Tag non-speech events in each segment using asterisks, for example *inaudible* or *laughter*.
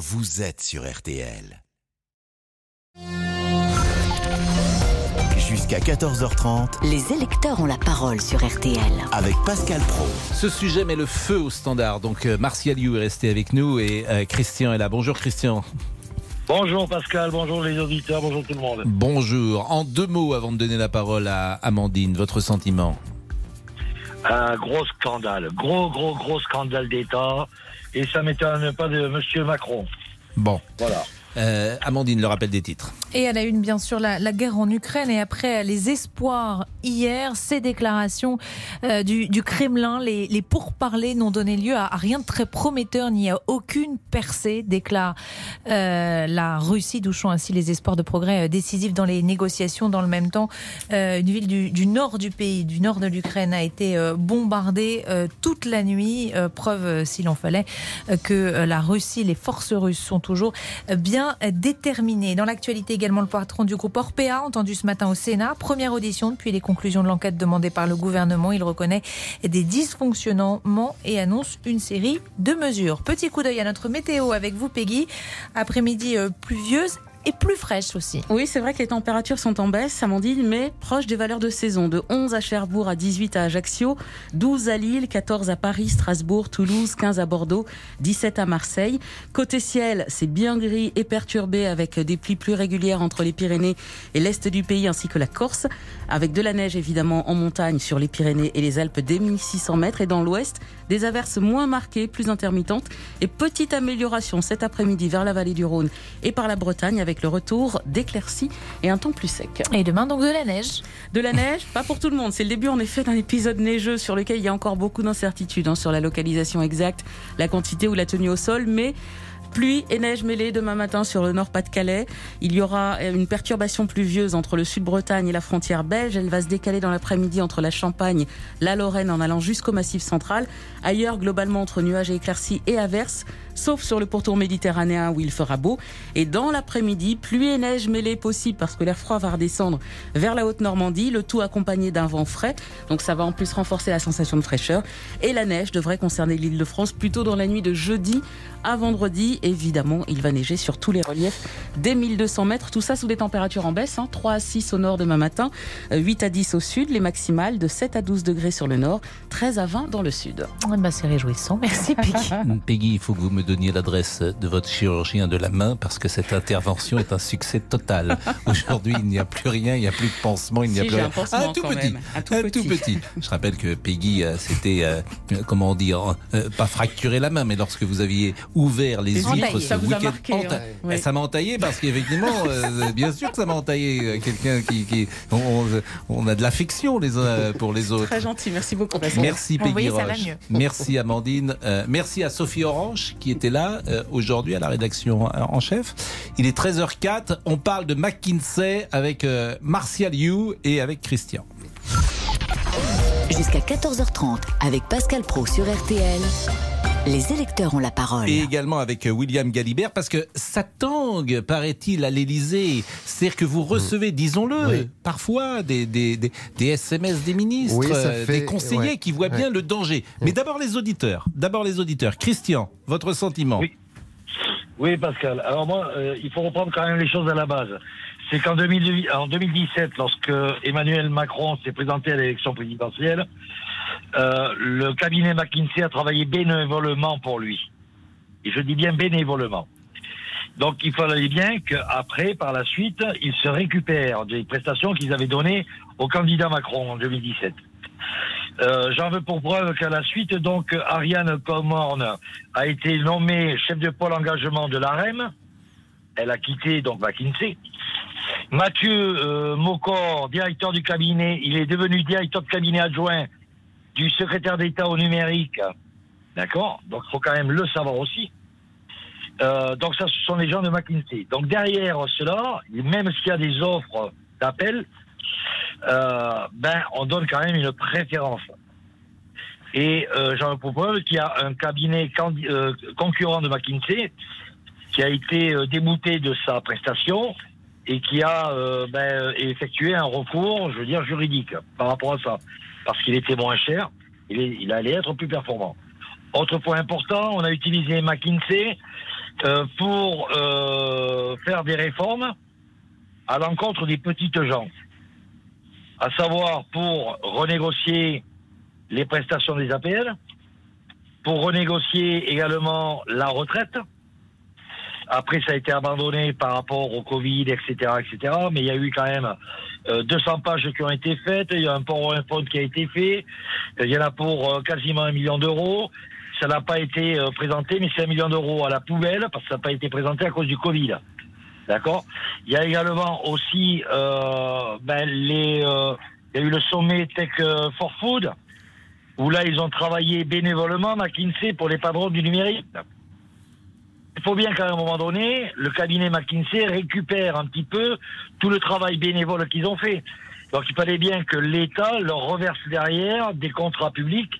vous êtes sur RTL. Jusqu'à 14h30 Les électeurs ont la parole sur RTL. avec Pascal Pro. Ce sujet met le feu au standard. Donc, euh, Martial You est resté avec nous et euh, Christian est là. Bonjour Christian. Bonjour Pascal, bonjour les auditeurs, bonjour tout le monde. Bonjour. En deux mots avant de donner la parole à Amandine, votre sentiment Un gros scandale, gros gros gros scandale d'État et ça m'étonne pas de Monsieur Macron. Bon. Voilà. Euh, Amandine, le rappel des titres. Et à la une, bien sûr, la, guerre en Ukraine et après les espoirs hier, ces déclarations euh, du, Kremlin, les, pourparlers n'ont donné lieu à, rien de très prometteur ni à aucune percée, déclare euh, la Russie, douchant ainsi les espoirs de progrès décisifs dans les négociations. Dans le même temps, une ville du, nord du pays, du nord de l'Ukraine, a été bombardée toute la nuit. Preuve, s'il en fallait, que la Russie, les forces russes sont toujours euh, bien déterminées. Dans l'actualité également, le patron du groupe Orpea, entendu ce matin au Sénat, première audition depuis les conclusions de l'enquête demandée par le gouvernement. Il reconnaît des dysfonctionnements et annonce une série de mesures. Petit coup d'œil à notre météo avec vous, Peggy. Après-midi euh, pluvieuse et plus fraîche aussi. Oui, c'est vrai que les températures sont en baisse, Amandine, mais proches des valeurs de saison. De 11 à Cherbourg, à 18 à Ajaccio, 12 à Lille, 14 à Paris, Strasbourg, Toulouse, 15 à Bordeaux, 17 à Marseille. Côté ciel, c'est bien gris et perturbé avec des pluies plus régulières entre les Pyrénées et l'est du pays ainsi que la Corse, avec de la neige évidemment en montagne sur les Pyrénées et les Alpes dès 1600 mètres et dans l'ouest, des averses moins marquées, plus intermittentes et petite amélioration cet après-midi vers la vallée du Rhône et par la Bretagne avec le retour d'éclaircies et un temps plus sec. Et demain, donc de la neige. De la neige, pas pour tout le monde. C'est le début en effet d'un épisode neigeux sur lequel il y a encore beaucoup d'incertitudes hein, sur la localisation exacte, la quantité ou la tenue au sol, mais Pluie et neige mêlées demain matin sur le nord Pas-de-Calais. Il y aura une perturbation pluvieuse entre le sud-Bretagne et la frontière belge. Elle va se décaler dans l'après-midi entre la Champagne, la Lorraine en allant jusqu'au massif central. Ailleurs, globalement, entre nuages et éclaircies et averses, sauf sur le pourtour méditerranéen où il fera beau. Et dans l'après-midi, pluie et neige mêlées possibles parce que l'air froid va redescendre vers la Haute-Normandie, le tout accompagné d'un vent frais. Donc ça va en plus renforcer la sensation de fraîcheur. Et la neige devrait concerner l'île de France plutôt dans la nuit de jeudi à vendredi. Évidemment, il va neiger sur tous les reliefs dès 1200 mètres. Tout ça sous des températures en baisse. hein. 3 à 6 au nord demain matin, euh, 8 à 10 au sud, les maximales de 7 à 12 degrés sur le nord, 13 à 20 dans le sud. Eh ben, c'est réjouissant. Merci, Peggy. *laughs* Peggy, il faut que vous me donniez l'adresse de votre chirurgien de la main parce que cette intervention est un succès total. *laughs* Aujourd'hui, il n'y a plus rien, il n'y a plus de pansement, il n'y a Si, plus rien. un pansement Ah, tout quand petit, même, un tout un petit. tout petit. Je rappelle que Peggy, euh, c'était, euh, comment dire, euh, pas fracturé la main, mais lorsque vous aviez ouvert les huîtres ce Ça vous a week-end, marqué, enta- ouais. Ouais. ça m'a entaillé parce qu'effectivement, euh, bien sûr que ça m'a entaillé. euh, Quelqu'un qui, qui on, on- on a de l'affection les uns pour les autres. Très gentil, merci beaucoup. Pascal. Merci Vous Peggy voyez, ça va mieux. Merci Amandine. Euh, merci à Sophie Orange qui était là euh, aujourd'hui à la rédaction euh, en chef. Il est 13h04. On parle de McKinsey avec Martial You et avec Christian. Jusqu'à 14h30 avec Pascal Pro sur RTL. Les électeurs ont la parole. Et également avec euh, William Galibert parce que ça tangue, paraît-il, à l'Elysée. C'est-à-dire que vous recevez, disons-le, Oui. parfois des, des, des, des SMS des ministres, Oui, euh, fait- des conseillers ouais. qui voient bien Ouais. le danger. Mais d'abord les auditeurs. D'abord les auditeurs. Christian, votre sentiment Oui. Oui, Pascal. Alors moi, euh, il faut reprendre quand même les choses à la base. C'est qu'en 2000 en 2017, lorsque Emmanuel Macron s'est présenté à l'élection présidentielle, euh, le cabinet McKinsey a travaillé bénévolement pour lui. Et je dis bien bénévolement. Donc il fallait bien qu'après, par la suite, ils se récupèrent des prestations qu'ils avaient données au candidat Macron en 2017. Euh, J'en veux pour preuve qu'à la suite, donc, Ariane Comorne a été nommée chef de pôle engagement de l'AREM. Elle a quitté donc McKinsey. Mathieu euh, Mocor, directeur du cabinet, il est devenu directeur de cabinet adjoint du secrétaire d'État au numérique. D'accord Donc il faut quand même le savoir aussi. Euh, donc ça, ce sont les gens de McKinsey. Donc derrière cela, même s'il y a des offres d'appel, euh, ben on donne quand même une préférence. Et euh, j'en propose qu'il y a un cabinet euh, concurrent de McKinsey qui a été débouté de sa prestation et qui a ben, effectué un recours, je veux dire, juridique par rapport à ça. Parce qu'il était moins cher, il, est- allait être plus performant. Autre point important, on a utilisé McKinsey euh, pour euh, faire des réformes à l'encontre des petites gens. À savoir pour renégocier les prestations des APL, pour renégocier également la retraite. Après, ça a été abandonné par rapport au Covid, etc., etc. Mais il y a eu quand même euh, 200 pages qui ont été faites. Il y a un PowerPoint qui a été fait. Il y en a pour euh, quasiment un million d'euros. Ça n'a pas été euh, présenté, mais c'est un million d'euros à la poubelle parce que ça n'a pas été présenté à cause du Covid. D'accord? Il y a également aussi euh, ben, les. il y a eu le sommet Tech for Food où là ils ont travaillé bénévolement McKinsey pour les patrons du numérique. Il faut bien qu'à un moment donné, le cabinet McKinsey récupère un petit peu tout le travail bénévole qu'ils ont fait. Donc il fallait bien que l'État leur reverse derrière des contrats publics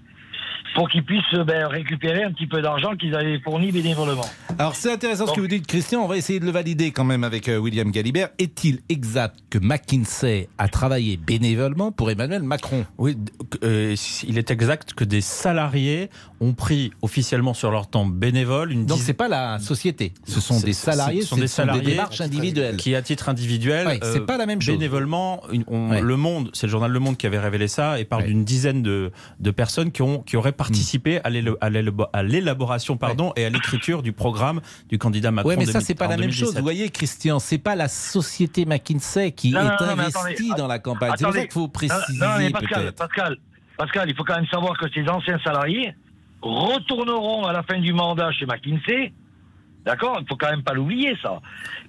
pour qu'ils puissent ben, récupérer un petit peu d'argent qu'ils avaient fourni bénévolement. Alors c'est intéressant ce que vous dites, Christian. On va essayer de le valider quand même avec euh, William Galibert. Est-il exact que McKinsey a travaillé bénévolement pour Emmanuel Macron? Oui, euh, il est exact que des salariés ont pris officiellement sur leur temps bénévole une Donc dizaine- c'est pas la société, ce sont des salariés, ce sont ce des salariés démarches individuelles. qui à titre individuel, Ouais, c'est euh, pas la même chose. bénévolement, une- on- Ouais. Le Monde, c'est le journal Le Monde qui avait révélé ça et parle Ouais. d'une dizaine de, de personnes qui ont qui auraient participé à l'élo- à l'élaboration pardon et à l'écriture du programme du candidat Macron. Ouais, mais ça 2000 c'est pas la même chose. 2017. Vous voyez, Christian, c'est pas la société McKinsey qui Non, est non, non, mais investie dans la campagne. C'est pour ça attendez. qu'il faut préciser non, mais Pascal, peut-être. Pascal, Pascal, il faut quand même savoir que ces anciens salariés retourneront à la fin du mandat chez McKinsey. D'accord Il faut quand même pas l'oublier, ça.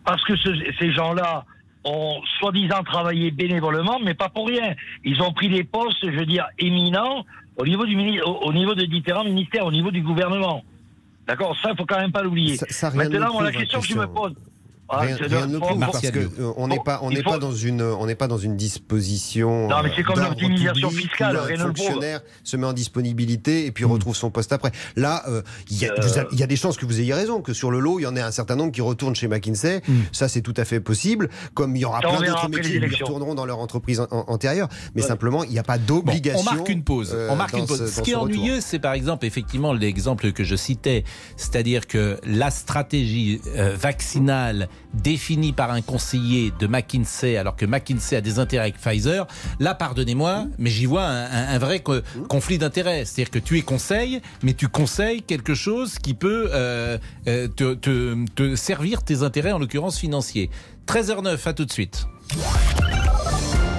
Parce que ce- ces gens-là ont soi-disant travaillé bénévolement, mais pas pour rien. Ils ont pris des postes, je veux dire, éminents au niveau, du, au, au niveau de différents ministères, au niveau du gouvernement. D'accord Ça, il faut quand même pas l'oublier. Ça- ça, rien ne Maintenant, la question que je me pose... Ah, Rien, c'est rien de- ne prouve parce que Martial. euh, on n'est Bon, pas on n'est pas dans une on n'est pas dans une disposition Non, mais c'est euh, comme d'ordre l'optimisation fiscale, un fonctionnaire se met en disponibilité et puis retrouve son poste après. Là, euh, il y, a- des chances que vous ayez raison que sur le lot, il y en ait un certain nombre qui retournent chez McKinsey. Hmm. Ça, c'est tout à fait possible. Comme il y aura plein d'autres métiers qui retourneront dans leur entreprise an- an- antérieure, mais simplement, il n'y a pas d'obligation. on marque une pause. on marque une pause. ce- qui est ennuyeux, c'est par exemple effectivement l'exemple que je citais, c'est-à-dire que la stratégie vaccinale définie par un conseiller de McKinsey, alors que McKinsey a des intérêts avec Pfizer, là, pardonnez-moi, mais j'y vois un, un- un vrai co- conflit d'intérêts. C'est-à-dire que tu es conseil, mais tu conseilles quelque chose qui peut euh, euh, te, te- te servir tes intérêts, en l'occurrence financiers. 13h09, à tout de suite.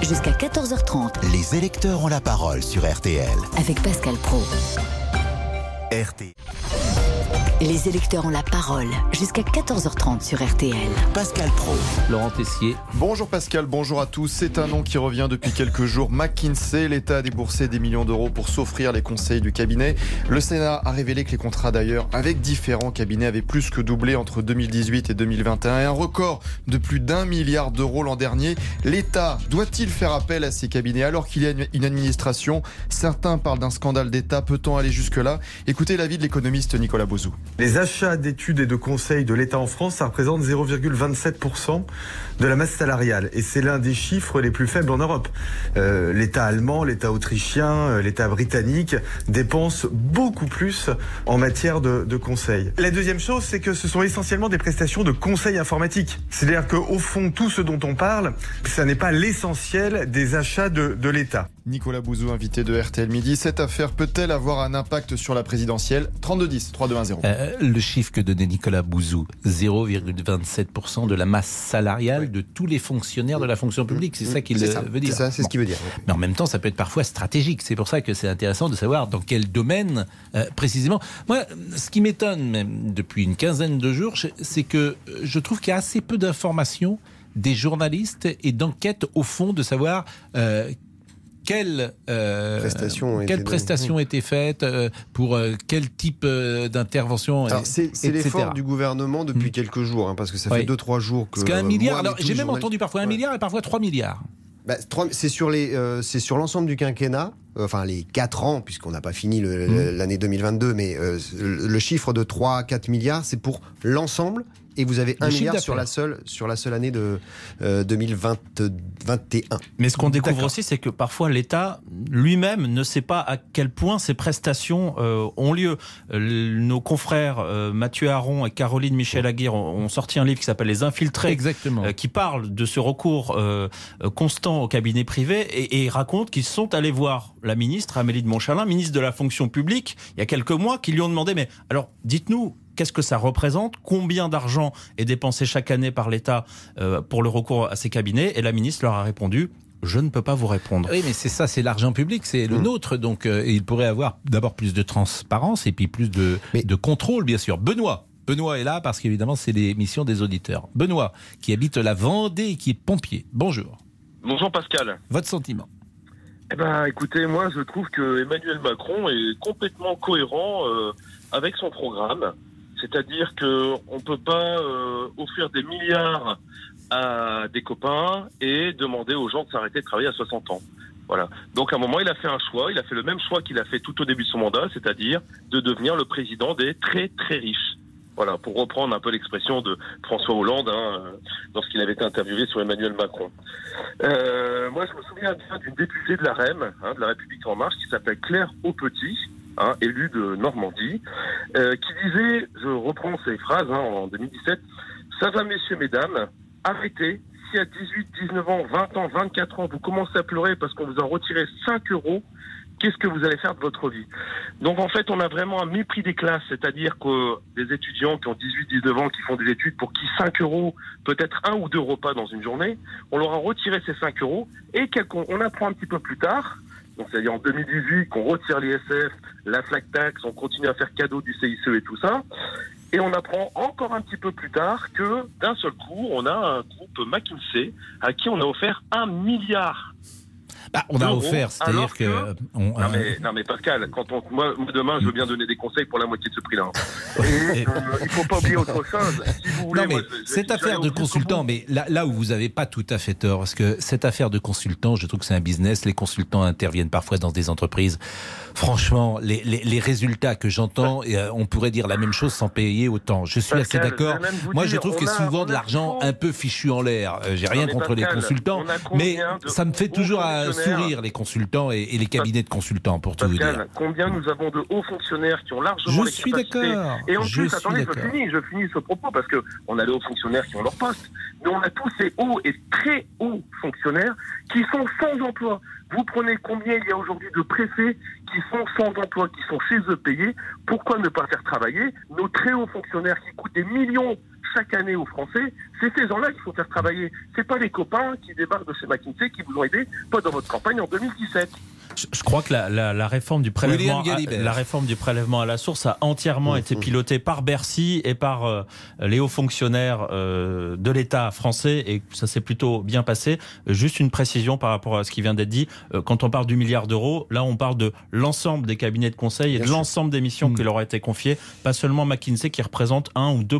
Jusqu'à 14h30 Les électeurs ont la parole sur RTL. avec Pascal Pro. RT. Les électeurs ont la parole jusqu'à 14h30 sur RTL. Pascal Pro. Laurent Tessier. Bonjour Pascal, bonjour à tous. C'est un nom qui revient depuis quelques jours. McKinsey, l'État a déboursé des millions d'euros pour s'offrir les conseils du cabinet. Le Sénat a révélé que les contrats d'ailleurs avec différents cabinets avaient plus que doublé entre 2018 et 2021 et un record de plus d'un milliard d'euros l'an dernier. L'État doit-il faire appel à ces cabinets alors qu'il y a une- une administration? Certains parlent d'un scandale d'État. Peut-on aller jusque-là? Écoutez l'avis de l'économiste Nicolas Bozou. Les achats d'études et de conseils de l'État en France, ça représente 0,27% de la masse salariale. Et c'est l'un des chiffres les plus faibles en Europe. Euh, L'État allemand, l'État autrichien, euh, l'État britannique dépensent beaucoup plus en matière de, de conseils. La deuxième chose, c'est que ce sont essentiellement des prestations de conseil informatique. C'est-à-dire qu'au fond, tout ce dont on parle, ça n'est pas l'essentiel des achats de l'État. Nicolas Bouzou, invité de RTL Midi. Cette affaire peut-elle avoir un impact sur la présidentielle? 32-10, 3-2-1-0. Euh, le chiffre que donnait Nicolas Bouzou, 0,27% de la masse salariale de tous les fonctionnaires de la fonction publique. C'est ça qu'il C'est veut c'est dire. ça, c'est Bon. ce qu'il veut dire. Mais en même temps, ça peut être parfois stratégique. C'est pour ça que c'est intéressant de savoir dans quel domaine euh, précisément. Moi, ce qui m'étonne même depuis une quinzaine de jours, c'est que euh, je trouve qu'il y a assez peu d'informations des journalistes et d'enquêtes au fond de savoir euh, quelles euh, Prestations données. prestations étaient faites euh, pour euh, quel type euh, d'intervention. Euh, C'est l'effort du gouvernement depuis Mm. quelques jours, hein, parce que ça Oui. fait 2-3 jours que. Parce qu'un euh, milliard, alors j'ai même entendu parfois un Ouais. milliard et parfois 3 milliards. Bah, c'est sur les, euh, c'est sur l'ensemble du quinquennat, euh, enfin les 4 ans, puisqu'on n'a pas fini Mmh. l'année 2022, mais euh, le le chiffre de 3 à 4 milliards, c'est pour l'ensemble. Et vous avez De 1 chiffre milliard sur la seule sur la seule année de euh, 2021. Mais ce qu'on découvre aussi, c'est que parfois l'État lui-même ne sait pas à quel point ces prestations euh, ont lieu. Euh, nos confrères euh, Mathieu Aron et Caroline Michel Aguirre ont, ont sorti un livre qui s'appelle Les Infiltrés, Exactement. euh, qui parle de ce recours euh, euh, constant au cabinet privé et, et raconte qu'ils sont allés voir la ministre Amélie de Montchalin, ministre de la fonction publique, il y a quelques mois, qui lui ont demandé mais alors dites-nous qu'est-ce que ça représente, combien d'argent est dépensé chaque année par l'État euh, pour le recours à ces cabinets et la ministre leur a répondu je ne peux pas vous répondre. Oui, mais c'est ça, c'est l'argent public, c'est le nôtre. Donc, euh, il pourrait avoir d'abord plus de transparence et puis plus de, Mais- de contrôle, bien sûr. Benoît. Benoît est là parce qu'évidemment, c'est l'émission des auditeurs. Benoît, qui habite la Vendée et qui est pompier. Bonjour. Bonjour Pascal. Votre sentiment? Eh ben, écoutez, moi je trouve que Emmanuel Macron est complètement cohérent euh, avec son programme. C'est-à-dire que on peut pas euh, offrir des milliards à des copains et demander aux gens de s'arrêter de travailler à 60 ans. Voilà. Donc à un moment, il a fait un choix. Il a fait le même choix qu'il a fait tout au début de son mandat, c'est-à-dire de devenir le président des très très riches. Voilà, pour reprendre un peu l'expression de François Hollande hein, euh, lorsqu'il avait été interviewé sur Emmanuel Macron. Euh, moi, je me souviens d'une députée de la REM, hein, de la République en marche, qui s'appelle Claire Aupetit, hein, élue de Normandie, euh, qui disait, je reprends ces phrases hein, en 2017, ça va messieurs, mesdames, arrêtez. Si à 18, 19 ans, 20 ans, 24 ans, vous commencez à pleurer parce qu'on vous a retiré 5 euros, qu'est-ce que vous allez faire de votre vie? Donc en fait, on a vraiment un mépris des classes, c'est-à-dire que des étudiants qui ont 18, 19 ans, qui font des études pour qui 5 euros, peut-être un ou deux repas dans une journée, on leur a retiré ces 5 euros et qu'on on apprend un petit peu plus tard, donc c'est-à-dire en 2018 qu'on retire l'ISF, la flat tax, on continue à faire cadeau du CICE et tout ça. Et on apprend encore un petit peu plus tard que d'un seul coup, on a un groupe McKinsey à qui on a offert un milliard Bah, On a offert, c'est-à-dire que. que- on- Non mais, non mais Pascal, quand on, moi, moi, demain je veux bien donner des conseils pour la moitié de ce prix-là. *laughs* Et euh, il faut pas oublier autre chose. Si vous voulez, Non, mais moi, je- je- cette je affaire de consultant, mais là, là où vous n'avez pas tout à fait tort, parce que cette affaire de consultant, je trouve que c'est un business. Les consultants interviennent parfois dans des entreprises. Franchement, les, les, les résultats que j'entends, euh, on pourrait dire la même chose sans payer autant. Je suis assez d'accord. Moi, dire, je trouve y a souvent de l'argent un peu fichu en l'air. Euh, J'ai rien contre les consultants, mais ça me fait toujours fonctionnaires sourire les consultants et, et les cabinets de consultants, pour tout vous dire. Pascal, combien nous avons de hauts fonctionnaires qui ont largement Je les suis d'accord. Et en Je plus, suis attendez, je finis, je finis ce propos parce que on a les hauts fonctionnaires qui ont leur poste, mais on a tous ces hauts et très hauts fonctionnaires qui sont sans emploi. Vous prenez combien il y a aujourd'hui de préfets qui sont sans emploi, qui sont chez eux payés? Pourquoi ne pas faire travailler nos très hauts fonctionnaires qui coûtent des millions chaque année aux Français C'est ces gens-là qu'il faut faire travailler. C'est pas les copains qui débarquent de chez McKinsey qui vous ont aidé, pas dans votre campagne en 2017. Je, crois que la, la- la réforme du prélèvement, à, la réforme du prélèvement à la source a entièrement été pilotée par Bercy et par euh, les hauts fonctionnaires euh, de l'État français et ça s'est plutôt bien passé. Juste une précision par rapport à ce qui vient d'être dit. Euh, Quand on parle du milliard d'euros, là on parle de l'ensemble des cabinets de conseil et de l'ensemble des missions Mm. qui leur ont été confiées, pas seulement McKinsey qui représente 1 ou 2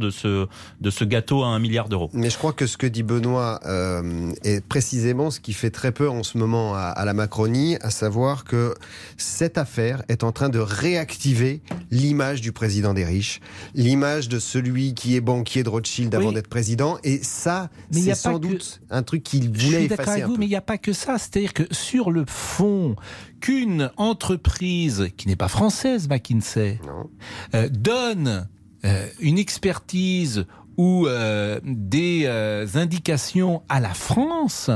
de ce de ce gâteau à un milliard d'euros. Mais je crois que ce que dit Benoît euh, est précisément ce qui fait très peur en ce moment à, à la Macronie, à savoir que cette affaire est en train de réactiver l'image du président des riches, l'image de celui qui est banquier de Rothschild avant Oui. d'être président. Et ça, c'est sans que- doute un truc qu'il Je voulait suis d'accord effacer avec vous, peu. mais il n'y a pas que ça. C'est-à-dire que sur le fond, qu'une entreprise qui n'est pas française, McKinsey, euh, donne euh, une expertise ou euh, des indications à la France.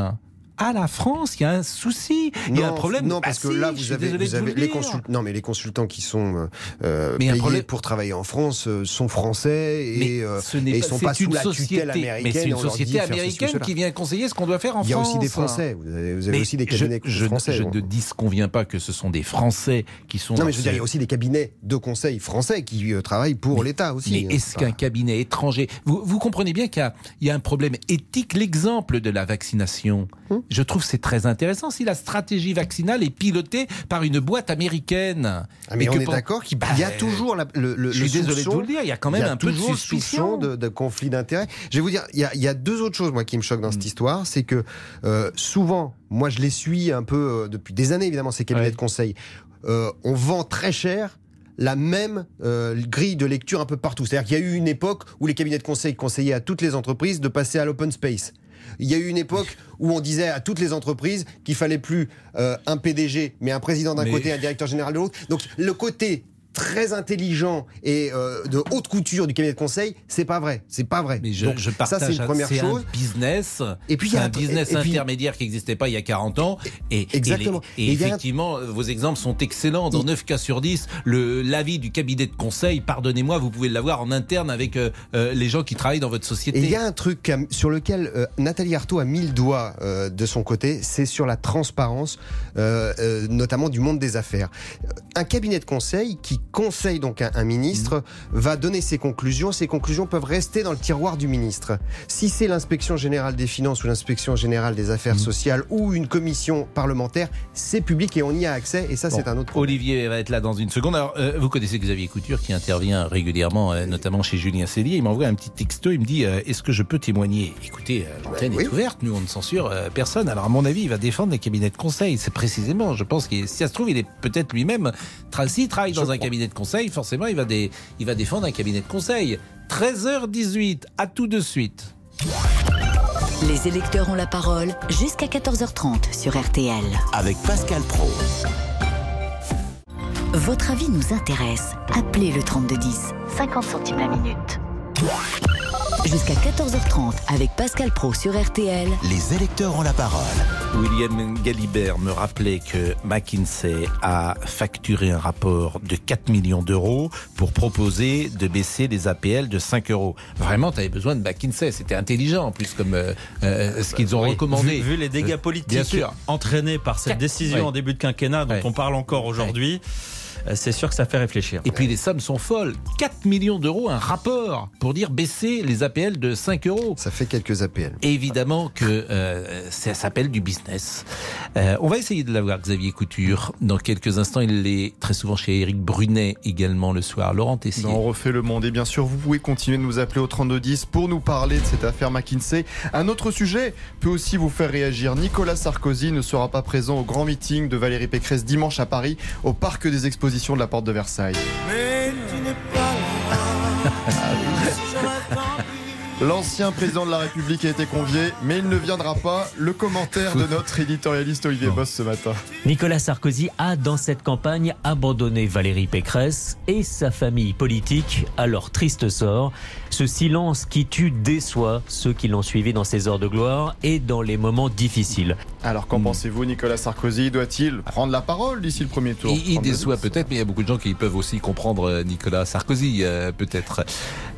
À la France, il y a un souci, il y a un problème. Non, parce que là, je vous avez, vous avez le les consultants. Non, mais les consultants qui sont euh, euh, Mais payés problème- pour travailler en France euh, sont français et, euh, ce n'est et pas, sont pas sous la société, tutelle américaine. mais c'est une société américaine qui vient conseiller ce qu'on doit faire en France. Il y a aussi des Français. Vous avez, vous avez Mais aussi des je- cabinets je, français. Je bon. ne disconviens pas que ce sont des Français qui sont. Non, mais je veux dire, il y a aussi des cabinets de conseil français qui euh, travaillent pour l'État aussi. Mais hein, est-ce qu'un cabinet étranger. Vous, vous comprenez bien qu'il y y a un problème éthique. L'exemple de la vaccination, Hum. Je trouve que c'est très intéressant. Si la stratégie vaccinale est pilotée par une boîte américaine. Ah, mais et on est pour- d'accord qu'il Bah, y a toujours la- le, le, Je le suis désolé de vous le dire, il y a quand même a un peu de suspicion. de, de conflit d'intérêts. Je vais vous dire, il y, a, il y a deux autres choses moi qui me choquent dans cette Mm. histoire, c'est que euh, souvent, moi je les suis un peu euh, depuis des années évidemment ces cabinets Ouais. de conseil. Euh, on vend très cher la même euh, grille de lecture un peu partout. C'est-à-dire qu'il y a eu une époque où les cabinets de conseil conseillaient à toutes les entreprises de passer à l'open space. Il y a eu une époque où on disait à toutes les entreprises qu'il fallait plus euh, un PDG, mais un président d'un Mais- côté, un directeur général de l'autre. Donc le côté très intelligent et euh, de haute couture du cabinet de conseil, c'est pas vrai. C'est pas vrai. Mais je, Donc, je partage. ça, c'est une première chose. un business. Et puis, il y a un business et- et puis- intermédiaire qui n'existait pas il y a 40 ans. Et, et les- Exactement. Et, effectivement, vos exemples sont excellents. Dans 9 cas sur 10, le, l'avis du cabinet de conseil, pardonnez-moi, vous pouvez l'avoir en interne avec euh, euh, les gens qui travaillent dans votre société. Il y a un truc sur lequel euh, Nathalie Arthaud a mis le doigt de son côté, c'est sur la transparence, notamment du monde des affaires. Un cabinet de conseil qui conseille donc un, un ministre va donner ses conclusions. Ces conclusions peuvent rester dans le tiroir du ministre. Si c'est l'inspection générale des finances ou l'inspection générale des affaires sociales ou une commission parlementaire, c'est public et on y a accès. Et ça, Bon, c'est un autre problème. Olivier va être là dans une seconde. Alors, euh, vous connaissez Xavier Couture qui intervient régulièrement, euh, notamment chez Julien Cellier. Il m'envoie un petit texto. Il me dit euh, Est-ce que je peux témoigner? Écoutez, euh, l'antenne oui. est ouverte. Nous, on ne censure euh, personne. Alors, à mon avis, il va défendre les cabinets de conseil. C'est précisément, je pense, que si ça se trouve, il est peut-être lui-même. tra- S'il travaille dans un cabinet de conseil, forcément, il va, dé- il va défendre un cabinet de conseil. 13h18, à tout de suite. Les électeurs ont la parole jusqu'à 14h30 sur RTL. Avec Pascal Pro. Votre avis nous intéresse. Appelez le 3210, 50 centimes la minute. Jusqu'à 14h30 avec Pascal Pro sur RTL. Les électeurs ont la parole. William Galibert me rappelait que McKinsey a facturé un rapport de 4 millions d'euros pour proposer de baisser les APL de 5 euros. Vraiment, tu avais besoin de McKinsey. C'était intelligent en plus comme euh, euh, ce qu'ils ont Oui, recommandé. Vu, vu les dégâts Bien politiques sûr. entraînés par cette décision en début de quinquennat dont on parle encore aujourd'hui, euh, c'est sûr que ça fait réfléchir. Et puis les sommes sont folles. 4 millions d'euros, un rapport pour dire baisser les APL de 5 euros. Ça fait quelques APL. Évidemment que euh, ça s'appelle du business. Euh, on va essayer de l'avoir, Xavier Couture. Dans quelques instants, il est très souvent chez Éric Brunet également le soir. Laurent Tessier. On refait le monde et bien sûr vous pouvez continuer de nous appeler au 3210 pour nous parler de cette affaire McKinsey. Un autre sujet peut aussi vous faire réagir. Nicolas Sarkozy ne sera pas présent au grand meeting de Valérie Pécresse dimanche à Paris au parc des expositions de la Porte de Versailles. *laughs* L'ancien président de la République a été convié, mais il ne viendra pas. Le commentaire de notre éditorialiste Olivier Boss ce matin. Nicolas Sarkozy a, dans cette campagne, abandonné Valérie Pécresse et sa famille politique à leur triste sort. Ce silence qui tue déçoit ceux qui l'ont suivi dans ses heures de gloire et dans les moments difficiles. Alors qu'en pensez-vous, Nicolas Sarkozy? Doit-il prendre la parole d'ici le premier tour? Il, il déçoit peut-être, mais il y a beaucoup de gens qui peuvent aussi comprendre euh, Nicolas Sarkozy, euh, peut-être.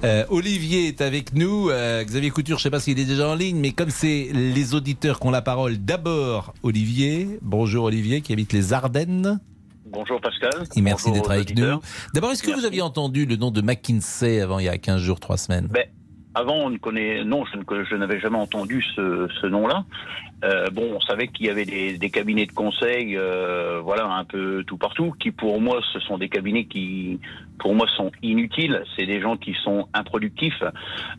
Euh, Olivier est avec nous. Euh, Xavier Couture, je ne sais pas s'il est déjà en ligne, mais comme c'est les auditeurs qui ont la parole, d'abord Olivier. Bonjour Olivier, qui habite les Ardennes. Bonjour Pascal. Et merci d'être avec nous. D'abord, est-ce que vous aviez entendu le nom de McKinsey avant il y a 15 jours, 3 semaines? Ben, avant, on ne connaît, non, je, n'avais jamais entendu ce, ce nom-là. Euh, bon, on savait qu'il y avait des, des cabinets de conseil, euh, voilà, un peu tout partout, qui pour moi, ce sont des cabinets qui, pour moi, sont inutiles. C'est des gens qui sont improductifs,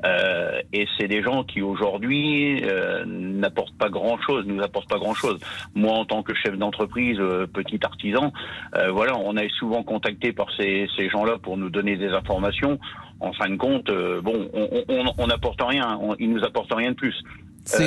euh, et c'est des gens qui aujourd'hui euh, n'apportent pas grand-chose, nous apportent pas grand-chose. Moi, en tant que chef d'entreprise, euh, petit artisan, euh, voilà, on est souvent contacté par ces, ces gens-là pour nous donner des informations. En fin de compte, euh, bon, on- on on n'apporte rien, on, ils nous apportent rien de plus.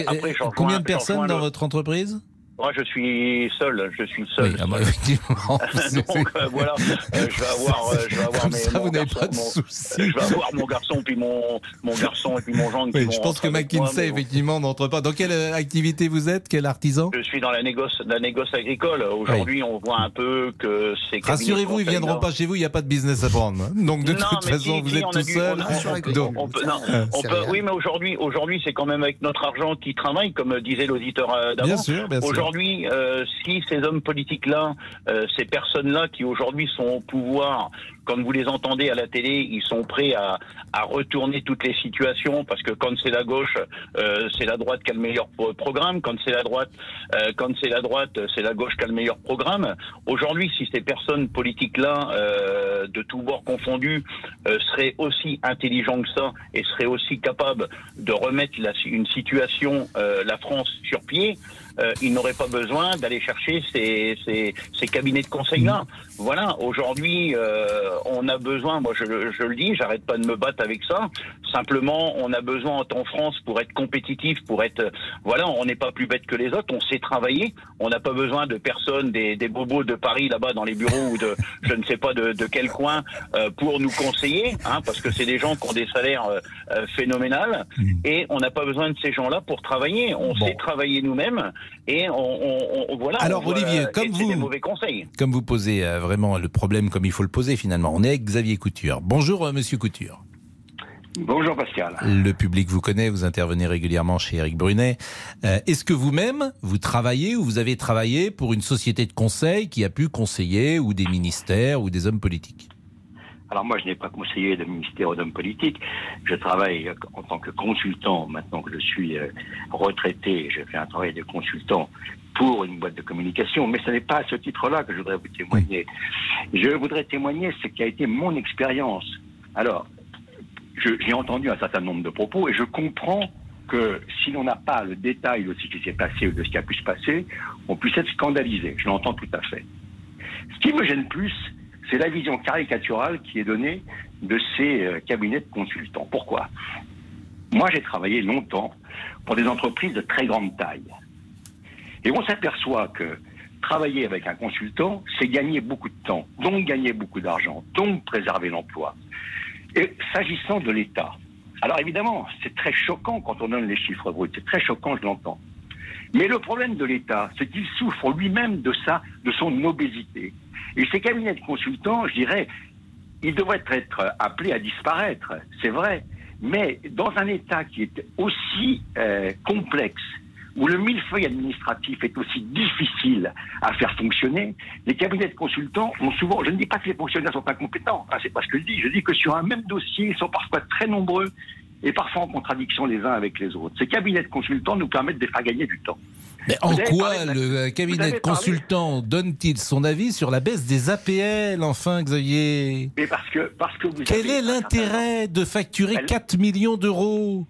Après, euh, j'en Combien de personnes dans votre entreprise? Moi, je suis seul, je suis seul. Oui, ah bah, effectivement. *laughs* Donc euh, voilà, euh, je vais avoir, euh, je vais avoir Comme mes, ça, mon vous n'avez garçon, pas de mon- soucis. Je vais avoir mon garçon puis mon mon garçon et puis mon gendre. Oui, je pense que moi, McKinsey, effectivement, n'entre pas. Dans quelle activité vous êtes? Quel artisan? Je suis dans la négoce, la négoce agricole. Aujourd'hui, on voit un peu que c'est. Rassurez-vous, ils viendront pas chez vous, il n'y a pas de business à prendre. Donc de Non, toute façon, si, vous si, êtes tout seul. on oui, mais aujourd'hui, aujourd'hui, c'est quand même avec notre argent qui travaille, comme disait l'auditeur d'avant. Bien sûr, bien sûr. Aujourd'hui, euh, si ces hommes politiques-là, euh, ces personnes-là qui aujourd'hui sont au pouvoir, quand vous les entendez à la télé, ils sont prêts à, à retourner toutes les situations parce que quand c'est la gauche, euh, c'est la droite qui a le meilleur pro- programme. Quand c'est la droite, euh, quand c'est la droite, c'est la gauche qui a le meilleur programme. Aujourd'hui, si ces personnes politiques-là, euh, de tous bords confondus, euh, seraient aussi intelligents que ça et seraient aussi capables de remettre la, une situation, euh, la France sur pied, euh, ils n'auraient pas besoin d'aller chercher ces, ces, ces cabinets de conseil-là. Voilà, aujourd'hui, on a besoin, moi je, le- je le dis, j'arrête pas de me battre avec ça. Simplement, on a besoin en France pour être compétitif, pour être, euh, voilà, on n'est pas plus bête que les autres, on sait travailler. On n'a pas besoin de personnes, des, des bobos de Paris là-bas dans les bureaux ou de, je ne sais pas de, de quel coin, euh, pour nous conseiller, hein, parce que c'est des gens qui ont des salaires euh, euh, phénoménales, et on n'a pas besoin de ces gens-là pour travailler. On sait travailler nous-mêmes, et on, on- on- voilà. Alors, on doit- Olivier, comme vous- des mauvais conseils. Comme vous posez euh, vraiment le problème comme il faut le poser finalement. On est avec Xavier Couture. Bonjour euh, Monsieur Couture. Bonjour Pascal. Le public vous connaît, vous intervenez régulièrement chez Eric Brunet. Euh, Est-ce que vous-même, vous travaillez ou vous avez travaillé pour une société de conseil qui a pu conseiller ou des ministères ou des hommes politiques? Alors moi, je n'ai pas conseillé de ministère ou d'homme politique. Je travaille en tant que consultant maintenant que je suis euh, retraité. Je fais un travail de consultant pour une boîte de communication, mais ce n'est pas à ce titre-là que je voudrais vous témoigner. Je voudrais témoigner ce qui a été mon expérience. Alors, j'ai entendu un certain nombre de propos et je comprends que si l'on n'a pas le détail de ce qui s'est passé ou de ce qui a pu se passer, on puisse être scandalisé. Je l'entends tout à fait. Ce qui me gêne plus, c'est la vision caricaturale qui est donnée de ces euh, cabinets de consultants. Pourquoi? Moi, j'ai travaillé longtemps pour des entreprises de très grande taille. Et on s'aperçoit que travailler avec un consultant, c'est gagner beaucoup de temps, donc gagner beaucoup d'argent, donc préserver l'emploi. Et s'agissant de l'État, alors évidemment, c'est très choquant quand on donne les chiffres bruts, c'est très choquant, je l'entends. Mais le problème de l'État, c'est qu'il souffre lui-même de ça, de son obésité. Et ces cabinets de consultants, je dirais, ils devraient être appelés à disparaître, c'est vrai. Mais dans un État qui est aussi euh, complexe, où le millefeuille administratif est aussi difficile à faire fonctionner, les cabinets de consultants ont souvent, je ne dis pas que les fonctionnaires sont incompétents, hein, c'est pas ce que je dis, je dis que sur un même dossier, ils sont parfois très nombreux et parfois en contradiction les uns avec les autres. Ces cabinets de consultants nous permettent de faire gagner du temps. Mais en quoi le euh, cabinet de consultants donne-t-il son avis sur la baisse des APL, enfin, Xavier? Mais parce que, parce que vous Quel est l'intérêt de facturer Elle- 4 millions d'euros?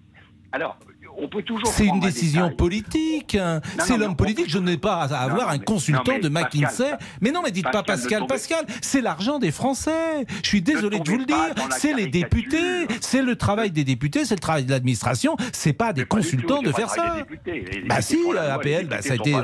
Alors, on peut toujours. C'est une décision politique. hein. C'est l'homme politique. Je n'ai pas à avoir non, un mais- consultant non, de McKinsey. Pascal, mais non, mais dites pas Pascal, Pascal. C'est l'argent des Français. Je suis désolé de vous le dire. C'est les députés. C'est le travail des députés. C'est le travail de l'administration. C'est pas des consultants de faire ça. Bah si, APL, bah, ça a été-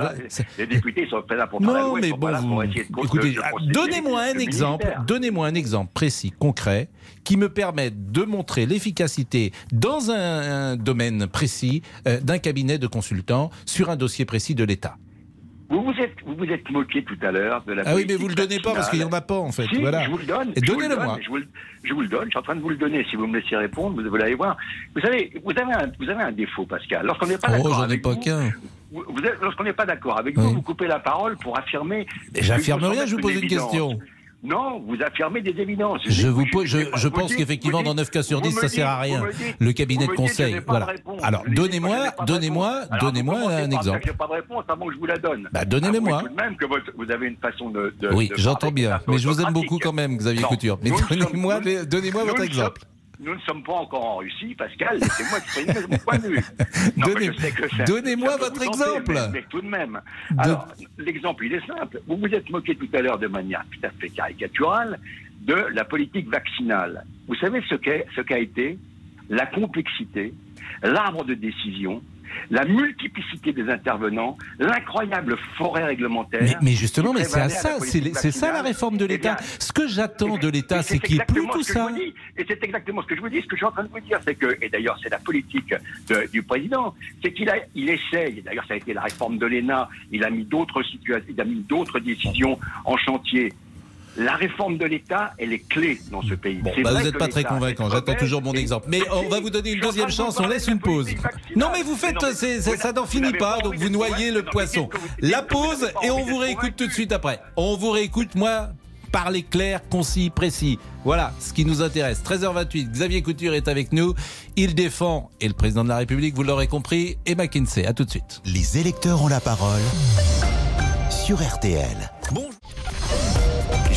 Les députés sont faire la Non, mais bon, écoutez, donnez-moi un le exemple, donnez-moi un exemple précis, concret, qui me permette de montrer l'efficacité dans un, un domaine précis euh, d'un cabinet de consultants sur un dossier précis de l'État. Vous vous êtes, vous vous êtes moqué tout à l'heure de la Ah oui, mais vous le donnez pas parce qu'il n'y en a pas en fait. Si, voilà. je vous le donne. Et je vous le donne. Je vous, le- je vous le donne. Je suis en train de vous le donner. Si vous me laissez répondre, vous, vous allez voir. Vous savez, vous avez un, vous avez un défaut, Pascal. Lorsqu'on n'est pas Oh, d'accord j'en ai pas qu'un. vous êtes- lorsqu'on n'est pas d'accord avec Oui. vous, vous coupez la parole pour affirmer. J'affirme rien, je vous pose une question. Non, vous affirmez des évidences. Je vous je, vous je dites- pense qu'effectivement dans dites- 9 cas sur vous 10 me ça sert à rien. dites- Le cabinet de je conseil, voilà. de. Alors je donnez-moi, donnez-moi, donnez-moi un exemple. j'ai pas de réponse avant que je vous la donne. Bah, de même que votre- vous avez une façon de. de- Oui, de j'entends bien, mais je vous aime beaucoup quand même, Xavier Non, Couture. Mais ne donnez-moi, donnez-moi votre ne exemple. Nous ne sommes pas encore en Russie, Pascal. Laissez-moi exprimer mon point de vue. *laughs* Donnez-moi votre tenter, exemple. Mais, mais tout de même. De- Alors, l'exemple, il est simple. Vous vous êtes moqué tout à l'heure de manière tout à fait caricaturale de la politique vaccinale. Vous savez ce qu'est, ce qu'a été la complexité, l'arbre de décision, la multiplicité des intervenants, l'incroyable forêt réglementaire. Mais, mais justement, mais c'est ça, la c'est ça la réforme de Eh l'État. Ce que j'attends de l'État, c'est qu'il n'y ait plus tout ça. dis. Et c'est exactement ce que je vous dis. Ce que je suis en train de vous dire, c'est que, et d'ailleurs, c'est la politique de- du président, c'est qu'il il essaye, d'ailleurs, ça a été la réforme de l'ENA, il a mis d'autres situations, il a mis d'autres décisions en chantier. La réforme de l'État, elle est clé dans ce pays. Bon, bah, vrai vous n'êtes pas très convaincant. J'attends toujours mon exemple. Mais on va vous donner une deuxième chance. On laisse une pause. Non, mais vous faites, Mais non, c'est- vous c'est- ça n'en finit pas. Donc vous noyez le poisson. La pause et on vous réécoute tout de suite après. On vous réécoute, moi. Parler clair, concis, précis. Voilà ce qui nous intéresse. 13h28, Xavier Couture est avec nous. Il défend, et le président de la République, vous l'aurez compris, et McKinsey. À tout de suite. Les électeurs ont la parole sur RTL.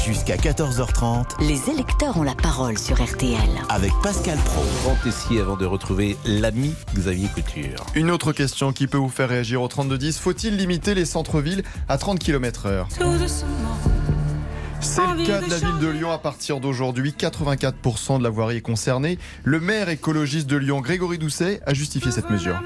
Jusqu'à 14h30 Les électeurs ont la parole sur RTL. avec Pascal Pro. Grand Tessier avant de retrouver l'ami Xavier Couture. Une autre question qui peut vous faire réagir au 3210. Faut-il limiter les centres-villes à 30 km heure? C'est le cas de la ville de Lyon à partir d'aujourd'hui. 84% de la voirie est concernée. Le maire écologiste de Lyon, Grégory Doucet, a justifié cette mesure.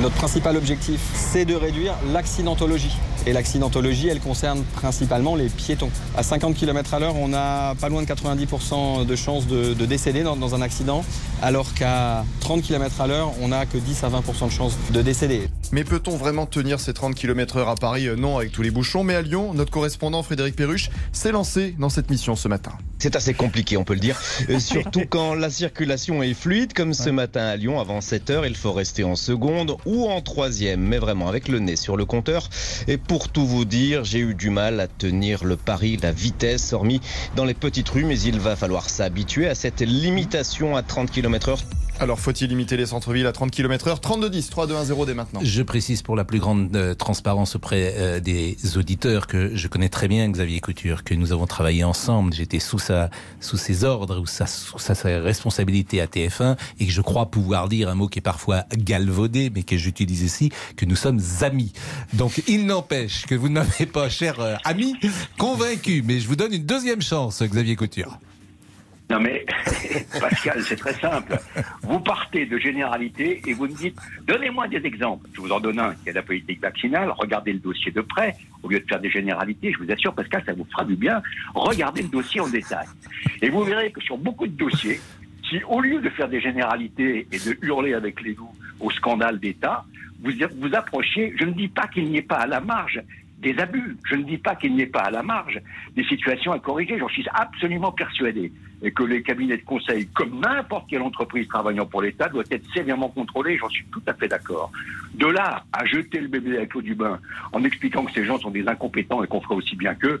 Notre principal objectif, c'est de réduire l'accidentologie. Et l'accidentologie, elle concerne principalement les piétons. À 50 km à l'heure, on a pas loin de 90% de chances de, de décéder dans, dans un accident, alors qu'à 30 km à l'heure, on n'a que 10 à 20% de chances de décéder. Mais peut-on vraiment tenir ces 30 km heure à Paris? Non, avec tous les bouchons. Mais à Lyon, notre correspondant Frédéric Perruche s'est lancé dans cette mission ce matin. C'est assez compliqué, on peut le dire. Euh, *laughs* surtout quand la circulation est fluide, comme ce matin à Lyon, avant 7 heures, il faut rester en seconde ou en troisième, mais vraiment avec le nez sur le compteur. Et pour tout vous dire, j'ai eu du mal à tenir le pari, la vitesse, hormis dans les petites rues, mais il va falloir s'habituer à cette limitation à 30 km heure. Alors faut-il limiter les centres-villes à 30 km heure? 32 10 3 2 1 0 dès maintenant. Je précise pour la plus grande euh, transparence auprès euh, des auditeurs que je connais très bien Xavier Couture, que nous avons travaillé ensemble. J'étais sous sa sous ses ordres ou sa, sous sa, sa responsabilité à TF1 et que je crois pouvoir dire un mot qui est parfois galvaudé, mais que j'utilise ici, que nous sommes amis. Donc il n'empêche que vous ne m'avez pas, cher euh, ami, convaincu. Mais je vous donne une deuxième chance, Xavier Couture. Non mais, *laughs* Pascal, c'est très simple. Vous partez de généralité et vous me dites, donnez-moi des exemples. Je vous en donne un, qui est la politique vaccinale. Regardez le dossier de près, au lieu de faire des généralités. Je vous assure, Pascal, ça vous fera du bien. Regardez le dossier en détail. Et vous verrez que sur beaucoup de dossiers, si au lieu de faire des généralités et de hurler avec les loups au scandale d'État, vous vous approchez, je ne dis pas qu'il n'y ait pas à la marge des abus. Je ne dis pas qu'il n'y ait pas à la marge des situations à corriger. J'en suis absolument persuadé. Et que les cabinets de conseil, comme n'importe quelle entreprise travaillant pour l'État, doivent être sévèrement contrôlés. J'en suis tout à fait d'accord. De là à jeter le bébé avec l'eau du bain en expliquant que ces gens sont des incompétents et qu'on ferait aussi bien qu'eux,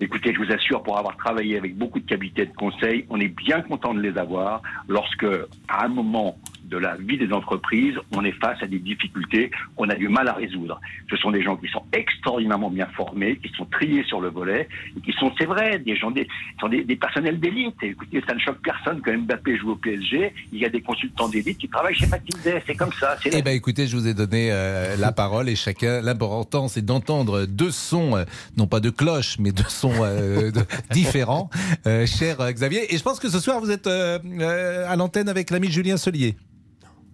Écoutez, je vous assure, pour avoir travaillé avec beaucoup de cabinets de conseil, on est bien content de les avoir lorsque, à un moment de la vie des entreprises, on est face à des difficultés qu'on a du mal à résoudre. Ce sont des gens qui sont extraordinairement bien formés, qui sont triés sur le volet, et qui sont, c'est vrai, des gens, des, sont des, des personnels d'élite. Écoutez, ça ne choque personne que Mbappé joue au PSG. Il y a des consultants d'élite qui travaillent chez McKinsey. C'est comme ça. Eh ben, écoutez, je vous ai donné euh, la parole et chacun, l'important, c'est d'entendre deux sons, euh, non pas de cloche, mais deux sons euh, de- *laughs* différents, cher Xavier. Et je pense que ce soir, vous êtes à l'antenne avec l'ami Julien Solier.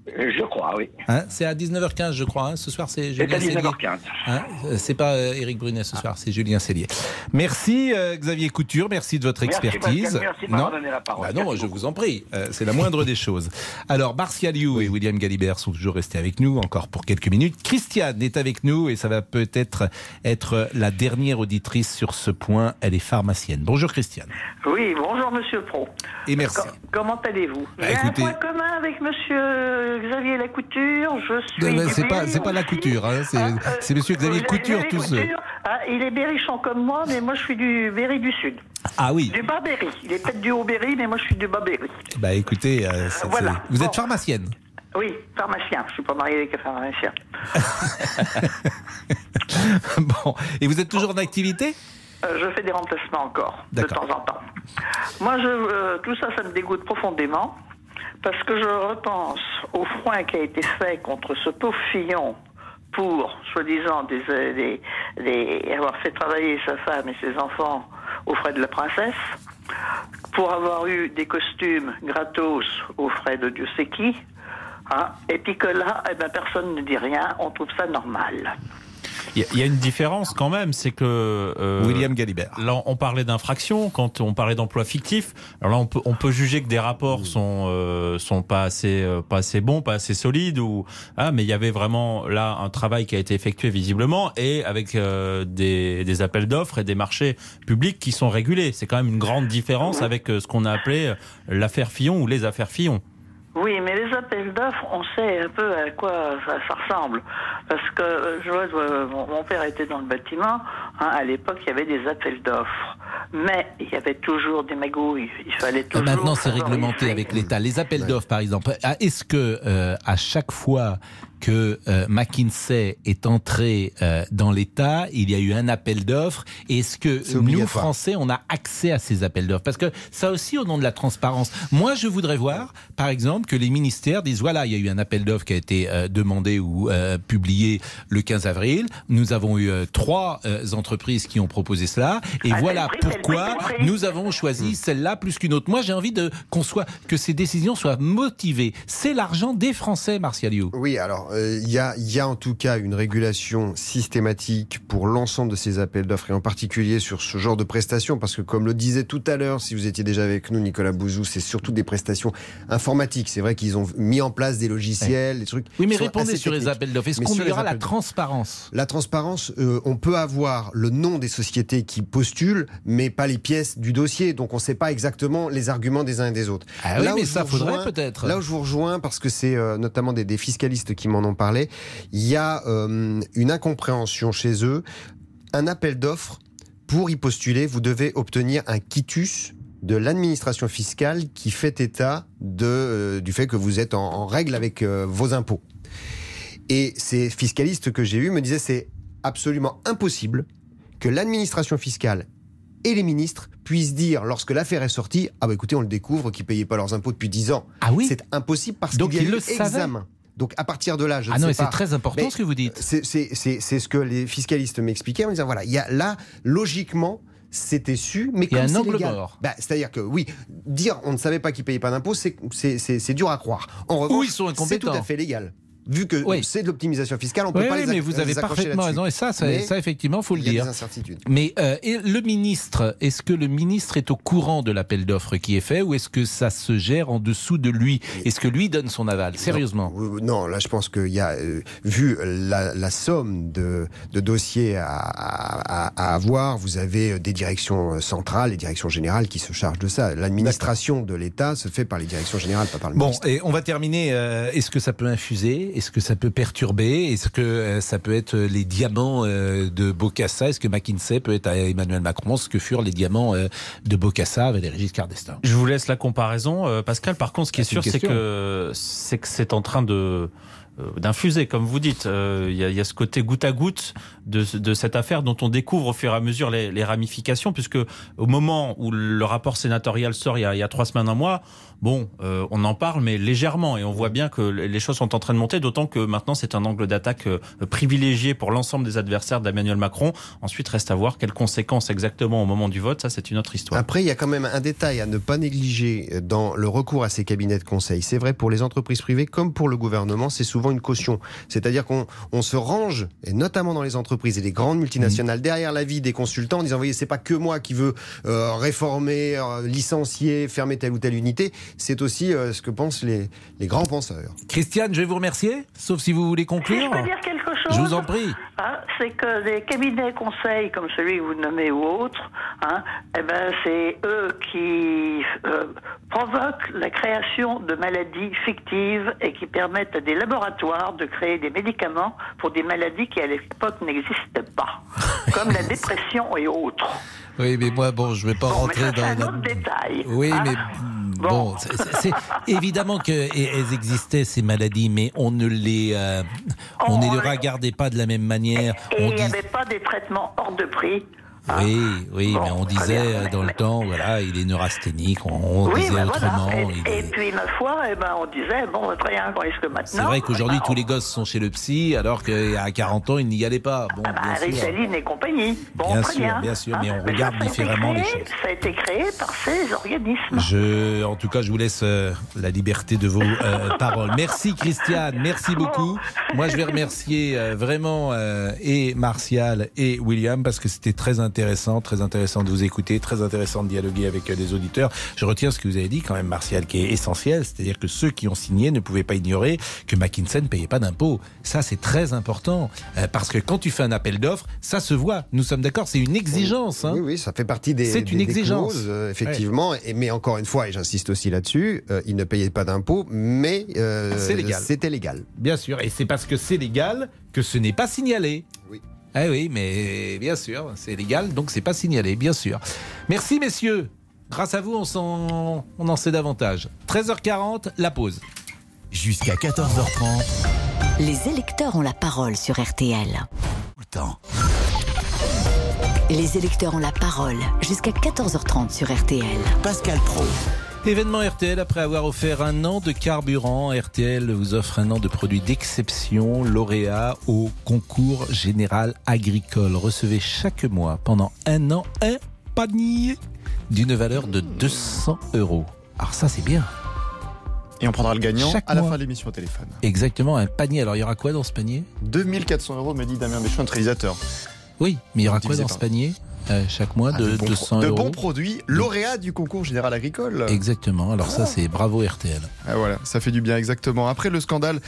Je crois, oui. Hein, c'est à 19h15, je crois. hein. Ce soir, c'est C'est Julien à Cellier. 19h15. Hein, c'est pas euh, Éric Brunet ce soir, c'est Julien Cellier. Merci euh, Xavier Couture, merci de votre Merci, expertise. Pascal, merci de m'avoir donné la parole. Bah non, Merci je vous en prie, euh, c'est la moindre des choses. Alors, Martial Liu et William Galibert sont toujours restés avec nous, encore pour quelques minutes. Christiane est avec nous et ça va peut-être être la dernière auditrice sur ce point. Elle est pharmacienne. Bonjour Christiane. Oui, bonjour Monsieur Pro. Et merci. Co- comment allez-vous? Bah, J'ai écoutez- un point commun avec Monsieur Xavier Lacouture. Je suis. Euh, du C'est pas, Berry c'est pas la couture, hein, c'est, Ah, euh, Monsieur Xavier Xavier Couture tout seul. Ah, il est berrichon comme moi, mais moi je suis du Berry du Sud. Ah oui. Du Bas-Berry. Il est peut-être du Haut-Berry, mais moi je suis du Bas-Berry. Bah écoutez, euh, c'est- Voilà. vous êtes Bon. pharmacienne. Oui, pharmacien. Je suis pas marié avec un pharmacien. *laughs* bon, et vous êtes toujours en activité? Euh, je fais des remplacements encore, de temps en temps. Moi, je, euh, tout ça, ça me dégoûte profondément, parce que je repense au foin qui a été fait contre ce pauvre Fillon pour, soi-disant, euh, des- avoir fait travailler sa femme et ses enfants aux frais de la princesse, pour avoir eu des costumes gratos aux frais de Dieu sait qui, hein, et puis que là, eh ben, personne ne dit rien, on trouve ça normal. Il y, a- il y a une différence quand même, c'est que euh, William Galibert. Là, on parlait d'infraction quand on parlait d'emploi fictif. Alors là, on peut on peut juger que des rapports sont euh, sont pas assez euh, pas assez bons, pas assez solides ou ah, mais il y avait vraiment là un travail qui a été effectué visiblement et avec euh, des des appels d'offres et des marchés publics qui sont régulés. C'est quand même une grande différence avec euh, ce qu'on a appelé euh, l'affaire Fillon ou les affaires Fillon. Oui, mais les appels d'offres, on sait un peu à quoi ça, ça ressemble. Parce que euh, je vois, euh, mon, mon père était dans le bâtiment. hein, à l'époque, il y avait des appels d'offres. Mais il y avait toujours des magouilles. Il fallait toujours. Maintenant, c'est réglementé avec l'État. Les appels d'offres, par exemple. Est-ce que euh, à chaque fois que euh, McKinsey est entré euh, dans l'État, il y a eu un appel d'offres Est-ce que nous. Français, on a accès à ces appels d'offres? Parce que ça aussi, au nom de la transparence. Moi, je voudrais voir, par exemple, que les ministères disent voilà, il y a eu un appel d'offres qui a été euh, demandé ou euh, publié le 15 avril. Nous avons eu euh, trois euh, entreprises qui ont proposé cela. Et Ah, voilà prix, pourquoi nous avons choisi celle-là plus qu'une autre. Moi, j'ai envie de qu'on soit que ces décisions soient motivées. C'est l'argent des Français, Martial You. Oui, alors euh, il y, a, y a en tout cas une régulation systématique pour l'ensemble de ces appels d'offres et en particulier sur ce genre de prestations parce que comme le disait tout à l'heure, si vous étiez déjà avec nous, Nicolas Bouzou, c'est surtout des prestations informatiques. C'est vrai qu'ils ont mis en place des logiciels, des trucs. Oui, mais répondez sur les appels d'offres. Est-ce qu'on aura la transparence La transparence, euh, on peut avoir le nom des sociétés qui postulent, mais pas les pièces du dossier. Donc on ne sait pas exactement les arguments des uns et des autres. Ah oui, où mais ça faudrait peut-être. Là où je vous rejoins, parce que c'est euh, notamment des, des fiscalistes qui m'en ont parlé, il y a euh, une incompréhension chez eux. Un appel d'offres, pour y postuler, vous devez obtenir un quitus de l'administration fiscale qui fait état de, euh, du fait que vous êtes en, en règle avec euh, vos impôts. Et ces fiscalistes que j'ai eus me disaient c'est absolument impossible que l'administration fiscale et les ministres puissent dire, lorsque l'affaire est sortie, ah bah écoutez, on le découvre, qu'ils ne payaient pas leurs impôts depuis 10 ans. Ah oui C'est impossible parce qu'il y a eu examen. Donc à partir de là, je Ah non, c'est très important ce que vous dites. C'est ce que les fiscalistes m'expliquaient en me disant voilà, il y a là, logiquement, c'était su, mais Il y a comme c'est légal-. Bah, C'est-à-dire que oui, dire on ne savait pas qu'ils payaient pas d'impôts, c'est- dur à croire. En revanche, ils sont c'est tout à fait légal. Vu que Oui. c'est de l'optimisation fiscale, on peut Oui, pas oui, les mais vous avez parfaitement raison. Et ça, ça, Mais ça, effectivement, faut le il y a dire. des incertitudes. Mais euh, et le ministre, est-ce que le ministre est au courant de l'appel d'offres qui est fait ou est-ce que ça se gère en dessous de lui? Est-ce que lui donne son aval? Sérieusement Non, non, là je pense qu'il y a, euh, vu la, la somme de, de dossiers à, à- à avoir, vous avez euh, des directions centrales et directions générales qui se chargent de ça. L'administration de l'État se fait par les directions générales, pas par le Bon, ministre. et on va terminer. euh, Est-ce que ça peut infuser? Est-ce que ça peut perturber? Est-ce que euh, ça peut être les diamants euh, de Bocassa Est-ce que McKinsey peut être à Emmanuel Macron? Ce que furent les diamants euh, de Bocassa avec Régis Cardestin. Je vous laisse la comparaison, euh, Pascal. Par contre, ce qui est sûr, c'est que c'est en train de euh, d'infuser, comme vous dites. Euh, Il y, a, il y a ce côté goutte à goutte de, de cette affaire dont on découvre au fur et à mesure les, les ramifications, puisque au moment où le rapport sénatorial sort, il y a, il y a trois semaines, un mois, bon, euh, on en parle, mais légèrement, et on voit bien que les choses sont en train de monter, d'autant que maintenant c'est un angle d'attaque euh, privilégié pour l'ensemble des adversaires d'Emmanuel Macron. Ensuite, reste à voir quelles conséquences exactement au moment du vote. Ça, c'est une autre histoire. Après, il y a quand même un détail à ne pas négliger dans le recours à ces cabinets de conseil. C'est vrai pour les entreprises privées comme pour le gouvernement, c'est souvent une caution. C'est-à-dire qu'on on se range, et notamment dans les entreprises et les grandes multinationales, derrière l'avis des consultants en disant, voyez, c'est pas que moi qui veux euh, réformer, euh, licencier, fermer telle ou telle unité, c'est aussi euh, ce que pensent les, les grands penseurs. Christiane, je vais vous remercier, sauf si vous voulez Si conclure. je peux dire quelque chose Je vous en prie. Hein, c'est que des cabinets conseils comme celui que vous nommez ou autres, hein, eh ben, c'est eux qui euh, provoquent la création de maladies fictives et qui permettent à des laboratoires de créer des médicaments pour des maladies qui à l'époque n'existaient pas, *laughs* comme la dépression et autres. Oui, mais moi, bon, je vais pas Bon, mais rentrer ça, c'est dans. un autre détail. Oui, hein. mais mm, bon, c'est- évidemment qu'elles existaient ces maladies, mais on ne les, euh, on ne les regardait pas de la même manière. Et il n'y dit- avait pas des traitements hors de prix. Oui, oui, mais on disait bien, euh, dans le temps, voilà, il est neurasthénique. On, on oui, disait ben autrement. voilà. Et, est- et puis, ma foi, eh ben, on disait, bon, très bien, est-ce que maintenant... C'est vrai qu'aujourd'hui, ben, tous les gosses sont chez le psy, alors qu'à 40 ans, ils n'y allaient pas. Bon, bien Ah, sûr. Ritalin et compagnie. Bon, Bien très sûr, bien. bien sûr, hein. mais on regarde ça différemment les choses. Ça a été créé par ces organismes. Je, en tout cas, je vous laisse euh, la liberté de vos euh, *laughs* paroles. Merci Christiane, merci beaucoup. Moi, je vais remercier euh, vraiment euh, et Martial et William parce que c'était très intéressant, très intéressant de vous écouter, très intéressant de dialoguer avec euh, des auditeurs. Je retiens ce que vous avez dit quand même, Martial, qui est essentiel, c'est-à-dire que ceux qui ont signé ne pouvaient pas ignorer que McKinsey ne payait pas d'impôts. Ça, c'est très important euh, parce que quand tu fais un appel d'offres, ça se voit. Nous sommes d'accord, c'est une exigence. hein. Oui, oui, ça fait partie des, C'est une des exigence. clauses, euh, effectivement. Et, mais encore une fois, et j'insiste aussi là-dessus, euh, ils ne payaient pas d'impôts, mais euh, C'est légal. c'était légal. Bien sûr, et c'est parce que c'est légal que ce n'est pas signalé. Oui. Ah oui, mais bien sûr, c'est légal, donc c'est pas signalé, bien sûr. Merci messieurs. Grâce à vous, on, s'en- on en sait davantage. 13h40, la pause. Jusqu'à 14h30, Les électeurs ont la parole sur RTL. tout le temps. Les électeurs ont la parole jusqu'à 14h30 sur RTL. Pascal Pro. Événement RTL, après avoir offert un an de carburant, RTL vous offre un an de produits d'exception, lauréat au concours général agricole. Recevez chaque mois pendant un an un panier d'une valeur de 200 euros. Alors ça, c'est bien. Et on prendra le gagnant Chaque à la mois. fin de l'émission au téléphone. Exactement, un panier. Alors, il y aura quoi dans ce panier? 2400 euros, me dit Damien Béchon, réalisateur. Oui, mais il y aura quoi dans ce panier? Euh, chaque mois Ah, de, bons 200 pro- de euros bons produits, lauréat du concours général agricole. Exactement. Alors ça, c'est bravo RTL. Ah, voilà, ça fait du bien, exactement. Après le scandale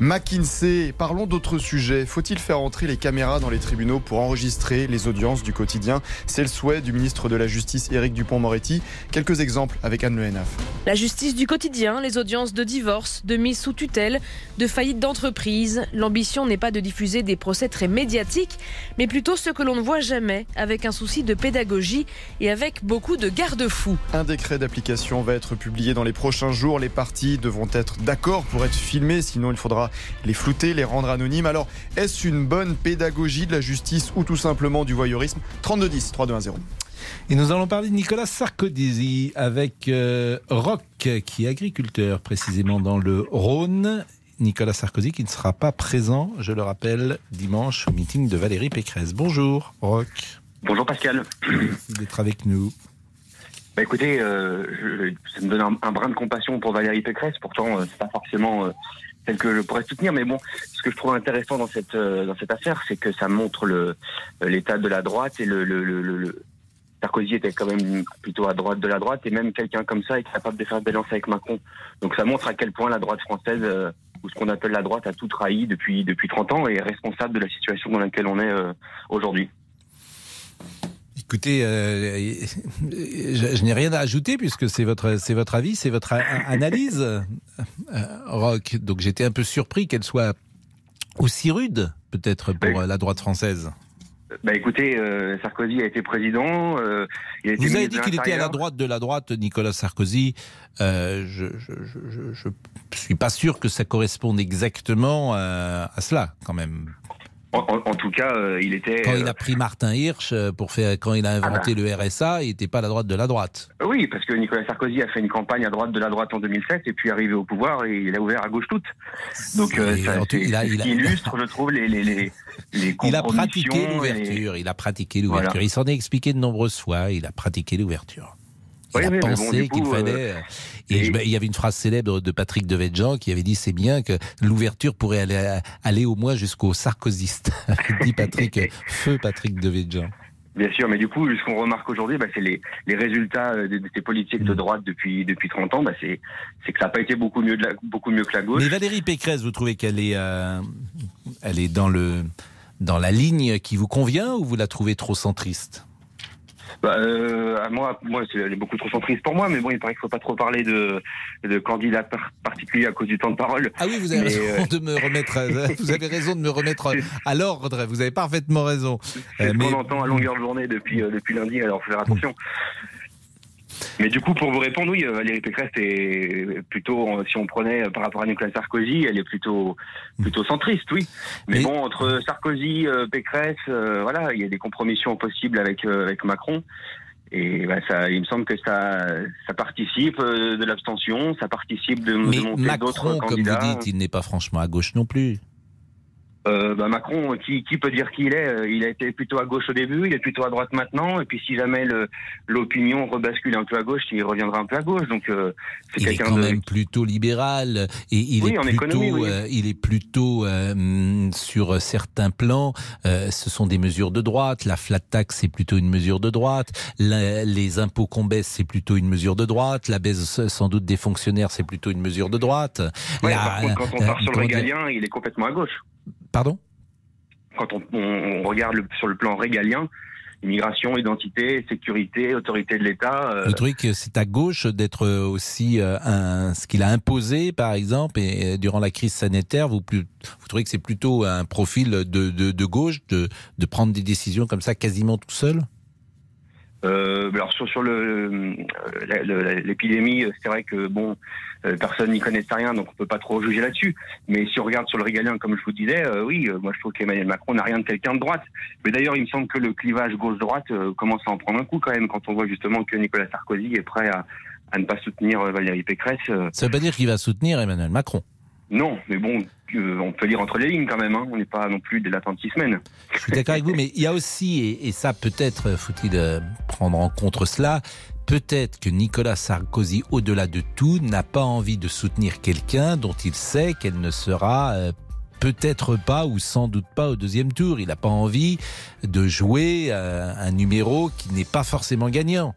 McKinsey, parlons d'autres sujets. Faut-il faire entrer les caméras dans les tribunaux pour enregistrer les audiences du quotidien? C'est le souhait du ministre de la Justice, Éric Dupont-Moretti. Quelques exemples avec Anne Le Henaf. La justice du quotidien, les audiences de divorce, de mise sous tutelle, de faillite d'entreprise. L'ambition n'est pas de diffuser des procès très médiatiques, mais plutôt ce que l'on ne voit jamais, avec un souci de pédagogie et avec beaucoup de garde-fous. Un décret d'application va être publié dans les prochains jours. Les parties devront être d'accord pour être filmées, sinon il faudra les flouter, les rendre anonymes. Alors, est-ce une bonne pédagogie de la justice ou tout simplement du voyeurisme? 3210 3210. Et nous allons parler de Nicolas Sarkozy avec euh, Roch, qui est agriculteur précisément dans le Rhône. Nicolas Sarkozy qui ne sera pas présent, je le rappelle, dimanche au meeting de Valérie Pécresse. Bonjour Roch. Bonjour Pascal. Merci d'être avec nous. Bah écoutez, euh, je- ça me donne un, un brin de compassion pour Valérie Pécresse. Pourtant, euh, c'est pas forcément euh, celle que je pourrais soutenir. Mais bon, ce que je trouve intéressant dans cette euh, dans cette affaire, c'est que ça montre le euh, l'état de la droite et le, le, le, le- le- Sarkozy était quand même plutôt à droite de la droite et même quelqu'un comme ça est capable de faire des alliances avec Macron. Donc ça montre à quel point la droite française euh, ou ce qu'on appelle la droite a tout trahi depuis depuis 30 ans et est responsable de la situation dans laquelle on est euh, aujourd'hui. Écoutez, euh, je, je n'ai rien à ajouter puisque c'est votre, c'est votre avis, c'est votre analyse, euh. Donc j'étais un peu surpris qu'elle soit aussi rude, peut-être pour euh, la droite française. Bah écoutez, euh, Sarkozy a été président. euh, il a été Vous avez dit qu'il était à la droite de la droite, Nicolas Sarkozy. Euh, je, je suis pas sûr que ça corresponde exactement à cela, quand même. En, en- en tout cas, euh, il était. Quand il euh, a pris Martin Hirsch euh, pour faire, quand il a inventé le RSA, il n'était pas à la droite de la droite. Oui, parce que Nicolas Sarkozy a fait une campagne à droite de la droite en 2007 et puis arrivé au pouvoir et il a ouvert à gauche toute. Donc euh, ça, il a- a- illustre, je trouve, les les les, les *laughs* Il a pratiqué et- l'ouverture. Il a pratiqué l'ouverture. Voilà. Il s'en est expliqué de nombreuses fois. Il a pratiqué l'ouverture. Il Oui, a bon, pensé qu'il euh, fallait. euh, et je- il y avait une phrase célèbre de Patrick Devedjian qui avait dit c'est bien que l'ouverture pourrait aller, aller au moins jusqu'au sarkoziste. *laughs* dit *laughs* Patrick, feu Patrick Devedjian. Bien sûr, mais du coup, ce qu'on remarque aujourd'hui, bah, c'est les, les résultats euh, de, de ces politiques Mm. de droite depuis depuis 30 ans. Bah, c'est c'est que ça n'a pas été beaucoup mieux de la- beaucoup mieux que la gauche. Mais Valérie Pécresse, vous trouvez qu'elle est, euh, elle est dans le dans la ligne qui vous convient ou vous la trouvez trop centriste? Bah, euh, à moi, moi, c'est elle est beaucoup trop centriste pour moi, mais bon, il paraît qu'il faut pas trop parler de, de candidats par- particuliers à cause du temps de parole. Ah oui, vous avez Mais, raison euh, de me remettre. à- *laughs* Vous avez raison de me remettre à l'ordre. Vous avez parfaitement raison. Euh, mais- qu'on entend à longueur de journée depuis, euh, depuis lundi, alors faut faire attention. Mais du coup, pour vous répondre, oui, euh, Valérie Pécresse est plutôt, euh, si on prenait euh, par rapport à Nicolas Sarkozy, elle est plutôt, plutôt centriste, oui. Mais, bon, entre Sarkozy, Pécresse, euh, voilà, il y a des compromissions possibles avec, euh, avec Macron. Et bah, ça, il me semble que ça, ça participe de l'abstention, ça participe de, de Mais monter d'autres Macron, comme candidats. vous dites, il n'est pas franchement à gauche non plus. Euh, bah, Macron, qui, qui peut dire qui il est Euh, Il a été plutôt à gauche au début, il est plutôt à droite maintenant, et puis si jamais l'opinion rebascule un peu à gauche, il reviendra un peu à gauche. Donc euh, c'est Il est quand de. même plutôt libéral et il Oui, est en plutôt, économie, oui. euh, il est plutôt euh, hum, sur certains plans. euh, ce sont des mesures de droite. La flat tax c'est plutôt une mesure de droite. La- les impôts qu'on baisse c'est plutôt une mesure de droite. La baisse sans doute des fonctionnaires c'est plutôt une mesure de droite. Ouais, La- par contre, quand on part sur le régalien, il est complètement à gauche. Pardon? Quand on, on- on regarde le- sur le plan régalien, immigration, identité, sécurité, autorité de l'État. euh, Vous trouvez que c'est à gauche d'être aussi euh, un, ce qu'il a imposé, par exemple, et durant la crise sanitaire, vous, plus, vous trouvez que c'est plutôt un profil de, de, de gauche de, de prendre des décisions comme ça quasiment tout seul? Euh, alors sur, sur le euh, l'épidémie, c'est vrai que bon, euh, personne n'y connaissait rien, donc on peut pas trop juger là-dessus. Mais si on regarde sur le régalien, comme je vous disais, euh, oui, euh, moi je trouve qu'Emmanuel Macron n'a rien de quelqu'un de droite. Mais d'ailleurs, il me semble que le clivage gauche-droite euh, commence à en prendre un coup quand même, quand on voit justement que Nicolas Sarkozy est prêt à, à ne pas soutenir euh, Valérie Pécresse. euh, Ça veut pas dire qu'il va soutenir Emmanuel Macron. non, mais bon, euh, on peut lire entre les lignes quand même. Hein. On n'est pas non plus de l'attentisme. Je suis d'accord avec vous, mais il y a aussi, et, ça peut-être faut-il euh, prendre en compte cela. Peut-être que Nicolas Sarkozy, au-delà de tout, n'a pas envie de soutenir quelqu'un dont il sait qu'elle ne sera euh, peut-être pas ou sans doute pas au deuxième tour. Il n'a pas envie de jouer euh, un numéro qui n'est pas forcément gagnant.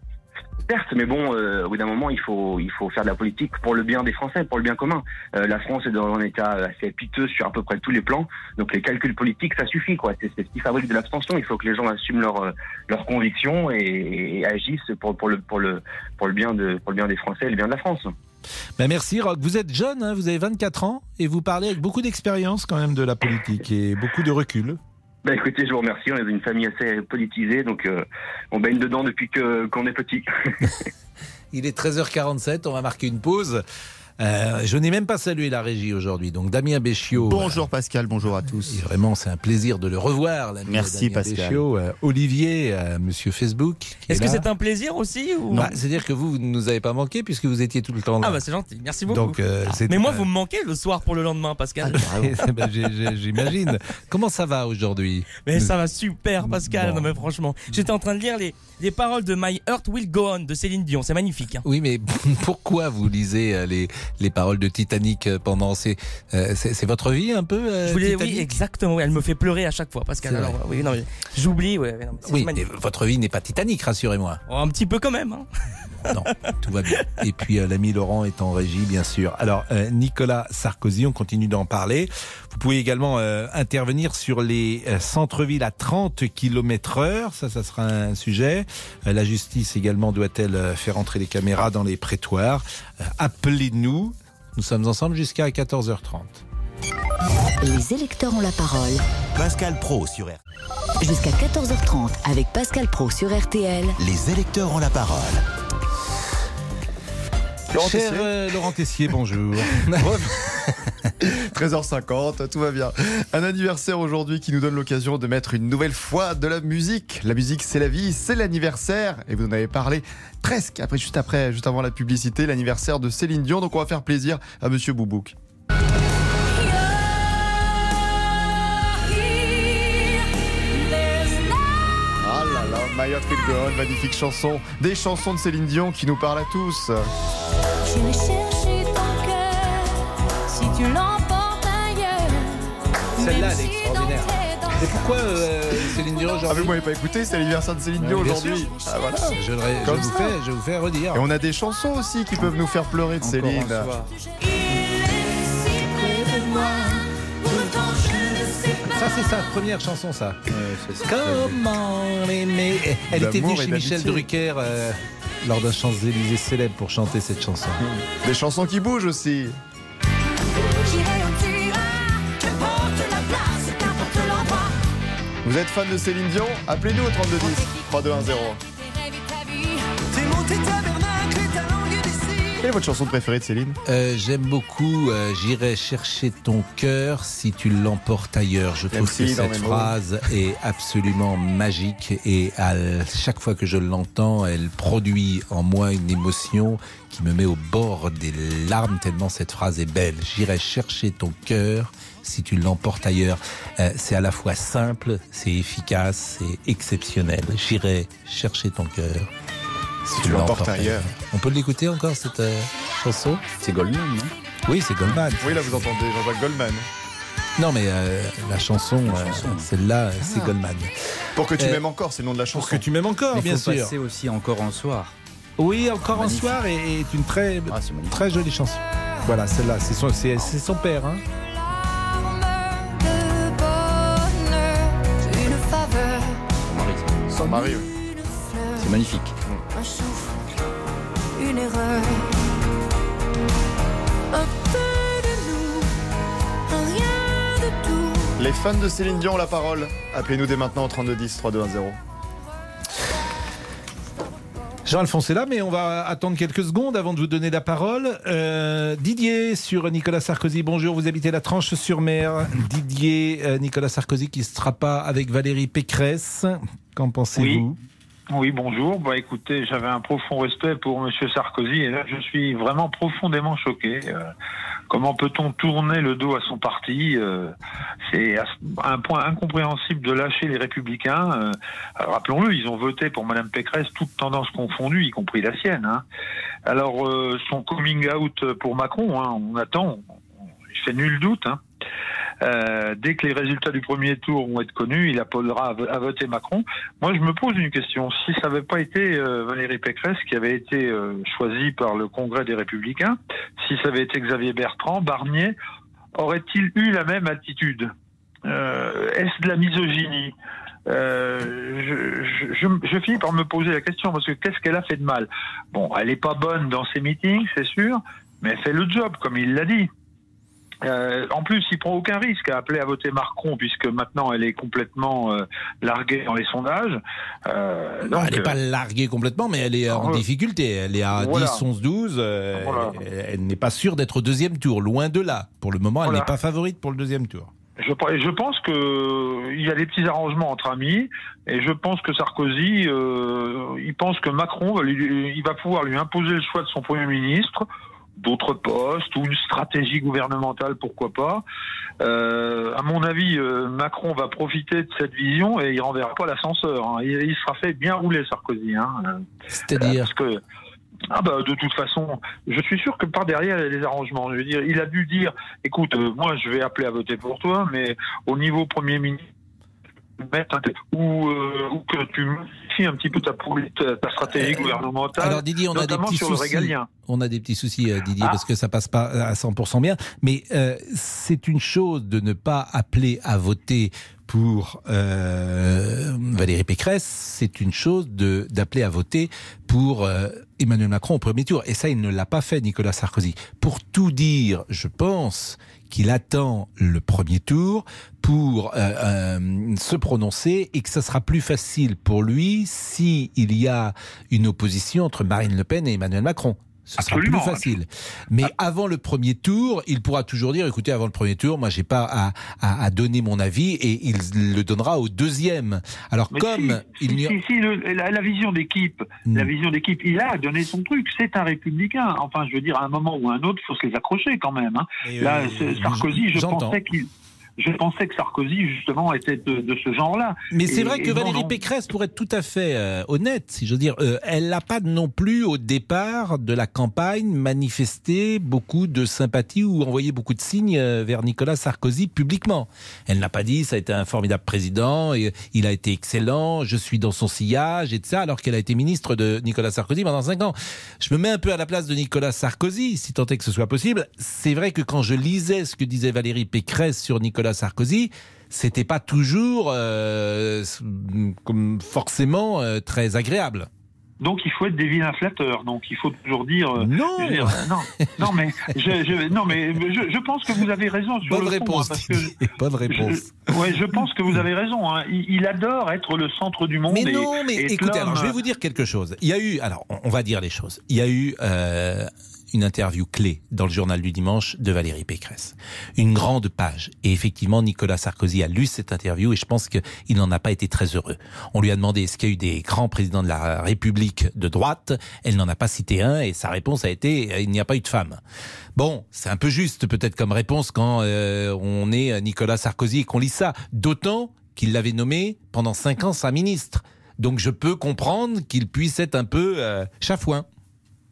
Certes, mais bon, euh, au bout d'un moment, il faut, il faut faire de la politique pour le bien des Français, pour le bien commun. Euh, la France est dans un état assez piteux sur à peu près tous les plans, donc les calculs politiques, ça suffit, quoi. C'est ce qui fabrique de l'abstention. Il faut que les gens assument leurs euh, leurs convictions et, et agissent pour, pour le pour le pour le bien de pour le bien des Français et le bien de la France. Ben merci Rock. Vous êtes jeune, hein, vous avez 24 ans et vous parlez avec beaucoup d'expérience quand même de la politique et beaucoup de recul. Bah écoutez, je vous remercie. On est une famille assez politisée, donc euh, on baigne dedans depuis qu'on est petit. *laughs* Il est 13h47, on va marquer une pause. Euh, je n'ai même pas salué la régie aujourd'hui. Donc Damien Béchiot. Bonjour Pascal, bonjour à tous. Et vraiment, c'est un plaisir de le revoir. l'ami Merci, Damien Pascal. Béchiot. Euh, Olivier, euh, Monsieur Facebook. Est-ce que c'est un plaisir aussi ou... Bah, C'est-à-dire que vous, vous ne nous avez pas manqué puisque vous étiez tout le temps là. Ah bah c'est gentil, merci beaucoup. Donc, euh, c'est- Mais moi vous me manquez le soir pour le lendemain Pascal. *laughs* J'ai- j'ai- J'imagine. Comment ça va aujourd'hui? Mais ça va super Pascal, Bon. non mais franchement. J'étais en train de lire les, les paroles de My Heart Will Go On de Céline Dion, c'est magnifique. hein. Oui, mais *laughs* pourquoi vous lisez euh, les, les paroles de Titanic euh, pendant ces... euh, C'est c'est votre vie un peu euh, Je voulais, oui, exactement, elle me fait pleurer à chaque fois Pascal. Alors, oui, non, j'oublie, ouais, Oui, mais votre vie n'est pas Titanic, rassurez-moi. Oh, un petit peu quand même. hein. *laughs* Non, tout va bien. Et puis euh, l'ami Laurent est en régie, bien sûr. Alors euh, Nicolas Sarkozy, on continue d'en parler. Vous pouvez également euh, intervenir sur les euh, centres-villes à 30 km heure. Ça, ça sera un sujet. Euh, la justice également doit-elle faire entrer les caméras dans les prétoires? Euh, Nous sommes ensemble jusqu'à 14h30. Les électeurs ont la parole. Pascal Pro sur RTL. Jusqu'à 14h30 avec Pascal Pro sur RTL. Les électeurs ont la parole. Laurent Cher Tessier euh, Laurent Tessier, bonjour. *laughs* 13h50, *laughs* tout va bien. Un anniversaire aujourd'hui qui nous donne l'occasion de mettre une nouvelle fois de la musique. La musique, c'est la vie, c'est l'anniversaire. Et vous en avez parlé presque après, juste après, juste avant la publicité, l'anniversaire de Céline Dion. Donc on va faire plaisir à Monsieur Boubouk. Là là, My Heart Will Go On, magnifique chanson. Des chansons de Céline Dion qui nous parlent à tous. J'irai chercher ton cœur si tu l'emportes ailleurs. Celle-là, elle est extraordinaire. Et pourquoi euh, Céline Dion Ah mais aujourd'hui vous m'avez pas écouté, c'est l'anniversaire de Céline Dion aujourd'hui. Ah voilà. je, le ré- je Comme vous ça. fais, je vous fais redire. Et on a des chansons aussi qui peuvent nous faire pleurer de Céline. C'est sa première chanson, ça. Comment aimer Elle était venue chez Michel. Drucker euh, lors d'un Champs-Élysées célèbre pour chanter cette chanson. Des chansons qui bougent aussi. Vous êtes fan de Céline Dion Appelez-nous au 3210 3210. Quelle est votre chanson préférée de Céline? Euh, J'aime beaucoup euh, J'irai chercher ton cœur si tu l'emportes ailleurs. Je trouve que cette mots. phrase est absolument magique et à chaque fois que je l'entends, elle produit en moi une émotion qui me met au bord des larmes tellement cette phrase est belle. J'irai chercher ton cœur si tu l'emportes ailleurs. Euh, c'est à la fois simple, c'est efficace, c'est exceptionnel. J'irai chercher ton cœur. Si tu l'emportes ailleurs. On peut l'écouter encore cette euh, chanson C'est Goldman, non Oui, c'est Goldman. Oui, là vous entendez Jean-Jacques Goldman. Non, mais euh, la chanson, euh, celle-là, c'est Goldman. Pour que tu Euh, m'aimes encore, c'est le nom de la chanson. Pour que tu m'aimes encore, bien faut sûr. passer aussi encore en soir. Oui, encore un Magnifique. soir est, est une très, Ah, c'est très jolie chanson. Voilà, celle-là, c'est son, c'est, c'est son père. Hein. Son mari, oui. C'est magnifique. Un souffle, une erreur. Un peu de nous, un rien de tout. Les fans de Céline Dion ont la parole. Appelez-nous dès maintenant au 3210 3210. Jean-Alphonse est là, mais on va attendre quelques secondes avant de vous donner la parole. Euh, Didier sur Nicolas Sarkozy. Bonjour, vous habitez la Tranche-sur-Mer. Didier, euh, Nicolas Sarkozy qui ne sera pas avec Valérie Pécresse. Qu'en pensez-vous? Oui, bonjour. Bah, écoutez, j'avais un profond respect pour Monsieur Sarkozy et là, je suis vraiment profondément choqué. Euh, comment peut-on tourner le dos à son parti Euh, C'est un point incompréhensible de lâcher les Républicains. Euh, Rappelons-le, ils ont voté pour Madame Pécresse, toutes tendances confondues, y compris la sienne. hein. Alors, son coming out pour Macron, hein, on attend. Il fait nul doute. Hein. Euh, dès que les résultats du premier tour vont être connus, il appellera à, vo- à voter Macron. Moi, je me pose une question. Si ça n'avait pas été euh, Valérie Pécresse qui avait été euh, choisie par le Congrès des Républicains, si ça avait été Xavier Bertrand, Barnier aurait-il eu la même attitude? Euh, Est-ce de la misogynie? Je, je, finis par me poser la question parce que qu'est-ce qu'elle a fait de mal? Bon, elle est pas bonne dans ses meetings, c'est sûr, mais elle fait le job, comme il l'a dit. Euh, en plus, il prend aucun risque à appeler à voter Macron puisque maintenant elle est complètement euh, larguée dans les sondages. Euh, Non, donc, elle n'est pas larguée complètement, mais elle est en euh, difficulté. Elle est à Voilà. 10, 11, 12. euh, Elle, elle n'est pas sûre d'être au deuxième tour, loin de là. Pour le moment, elle Voilà. n'est pas favorite pour le deuxième tour. Je, je pense que il y a des petits arrangements entre amis et je pense que Sarkozy, il pense que Macron, va lui- il va pouvoir lui imposer le choix de son premier ministre, d'autres postes ou une stratégie gouvernementale, pourquoi pas. Euh, à mon avis, euh, Macron va profiter de cette vision et il renverra pas l'ascenseur. hein. Il, il sera fait bien rouler Sarkozy. Hein. C'est-à-dire parce que ah bah de toute façon, je suis sûr que par derrière il y a des arrangements. Je veux dire, il a dû dire, écoute, euh, moi je vais appeler à voter pour toi, mais au niveau premier ministre, ou, euh, ou que tu modifies un petit peu ta, ta, stratégie gouvernementale, Euh, Alors Didier, on a des petits soucis. On a des petits soucis, euh, Didier, Ah. parce que ça passe pas à 100% bien. Mais euh, c'est une chose de ne pas appeler à voter pour euh, Valérie Pécresse. C'est une chose d'appeler à voter pour euh, Emmanuel Macron au premier tour. Et ça, il ne l'a pas fait, Nicolas Sarkozy. Pour tout dire, je pense qu'il attend le premier tour pour euh, euh, se prononcer et que ça sera plus facile pour lui si y a une opposition entre Marine Le Pen et Emmanuel Macron. Ce Absolument. sera plus facile. Mais avant le premier tour, il pourra toujours dire, écoutez, avant le premier tour, moi, j'ai pas à, à, à donner mon avis et il le donnera au deuxième. Alors, Mais comme si, il n'y a... si, si, le- la, la vision d'équipe, la Hmm. vision d'équipe, il a donné son truc. C'est un républicain. Enfin, je veux dire, à un moment ou à un autre, il faut se les accrocher quand même. hein. Là, euh, Sarkozy, je pensais qu'il, je pensais que Sarkozy justement était de, de ce genre-là. Mais c'est vrai que Valérie non. Pécresse, pour être tout à fait euh, honnête, si je veux dire, euh, elle n'a pas non plus au départ de la campagne manifesté beaucoup de sympathie ou envoyé beaucoup de signes euh, vers Nicolas Sarkozy publiquement. Elle n'a pas dit ça a été un formidable président, et, il a été excellent, je suis dans son sillage et tout ça, alors qu'elle a été ministre de Nicolas Sarkozy pendant cinq ans. Je me mets un peu à la place de Nicolas Sarkozy, si tant est que ce soit possible. C'est vrai que quand je lisais ce que disait Valérie Pécresse sur Nicolas Sarkozy, c'était pas toujours euh, comme forcément euh, très agréable. Donc il faut être des vilains flatteurs. Donc il faut toujours dire. euh, Non. dire, non, non, mais je, je- non, mais je, je pense que vous avez raison sur Bonne le réponse, fond, hein, parce que Didier, bonne réponse. Je, ouais, je pense que vous avez raison. hein. Il, il adore être le centre du monde. Mais et- non, mais écoutez, alors je vais vous dire quelque chose. Il y a eu, alors on- on va dire les choses. Il y a eu euh, une interview clé dans le journal du dimanche de Valérie Pécresse. Une grande page. Et effectivement, Nicolas Sarkozy a lu cette interview et je pense qu'il n'en a pas été très heureux. On lui a demandé est-ce qu'il y a eu des grands présidents de la République de droite? Elle n'en a pas cité un et sa réponse a été euh, il n'y a pas eu de femme. Bon, c'est un peu juste peut-être comme réponse quand euh, on est Nicolas Sarkozy et qu'on lit ça. D'autant qu'il l'avait nommé pendant cinq ans sa ministre. Donc je peux comprendre qu'il puisse être un peu euh, chafouin.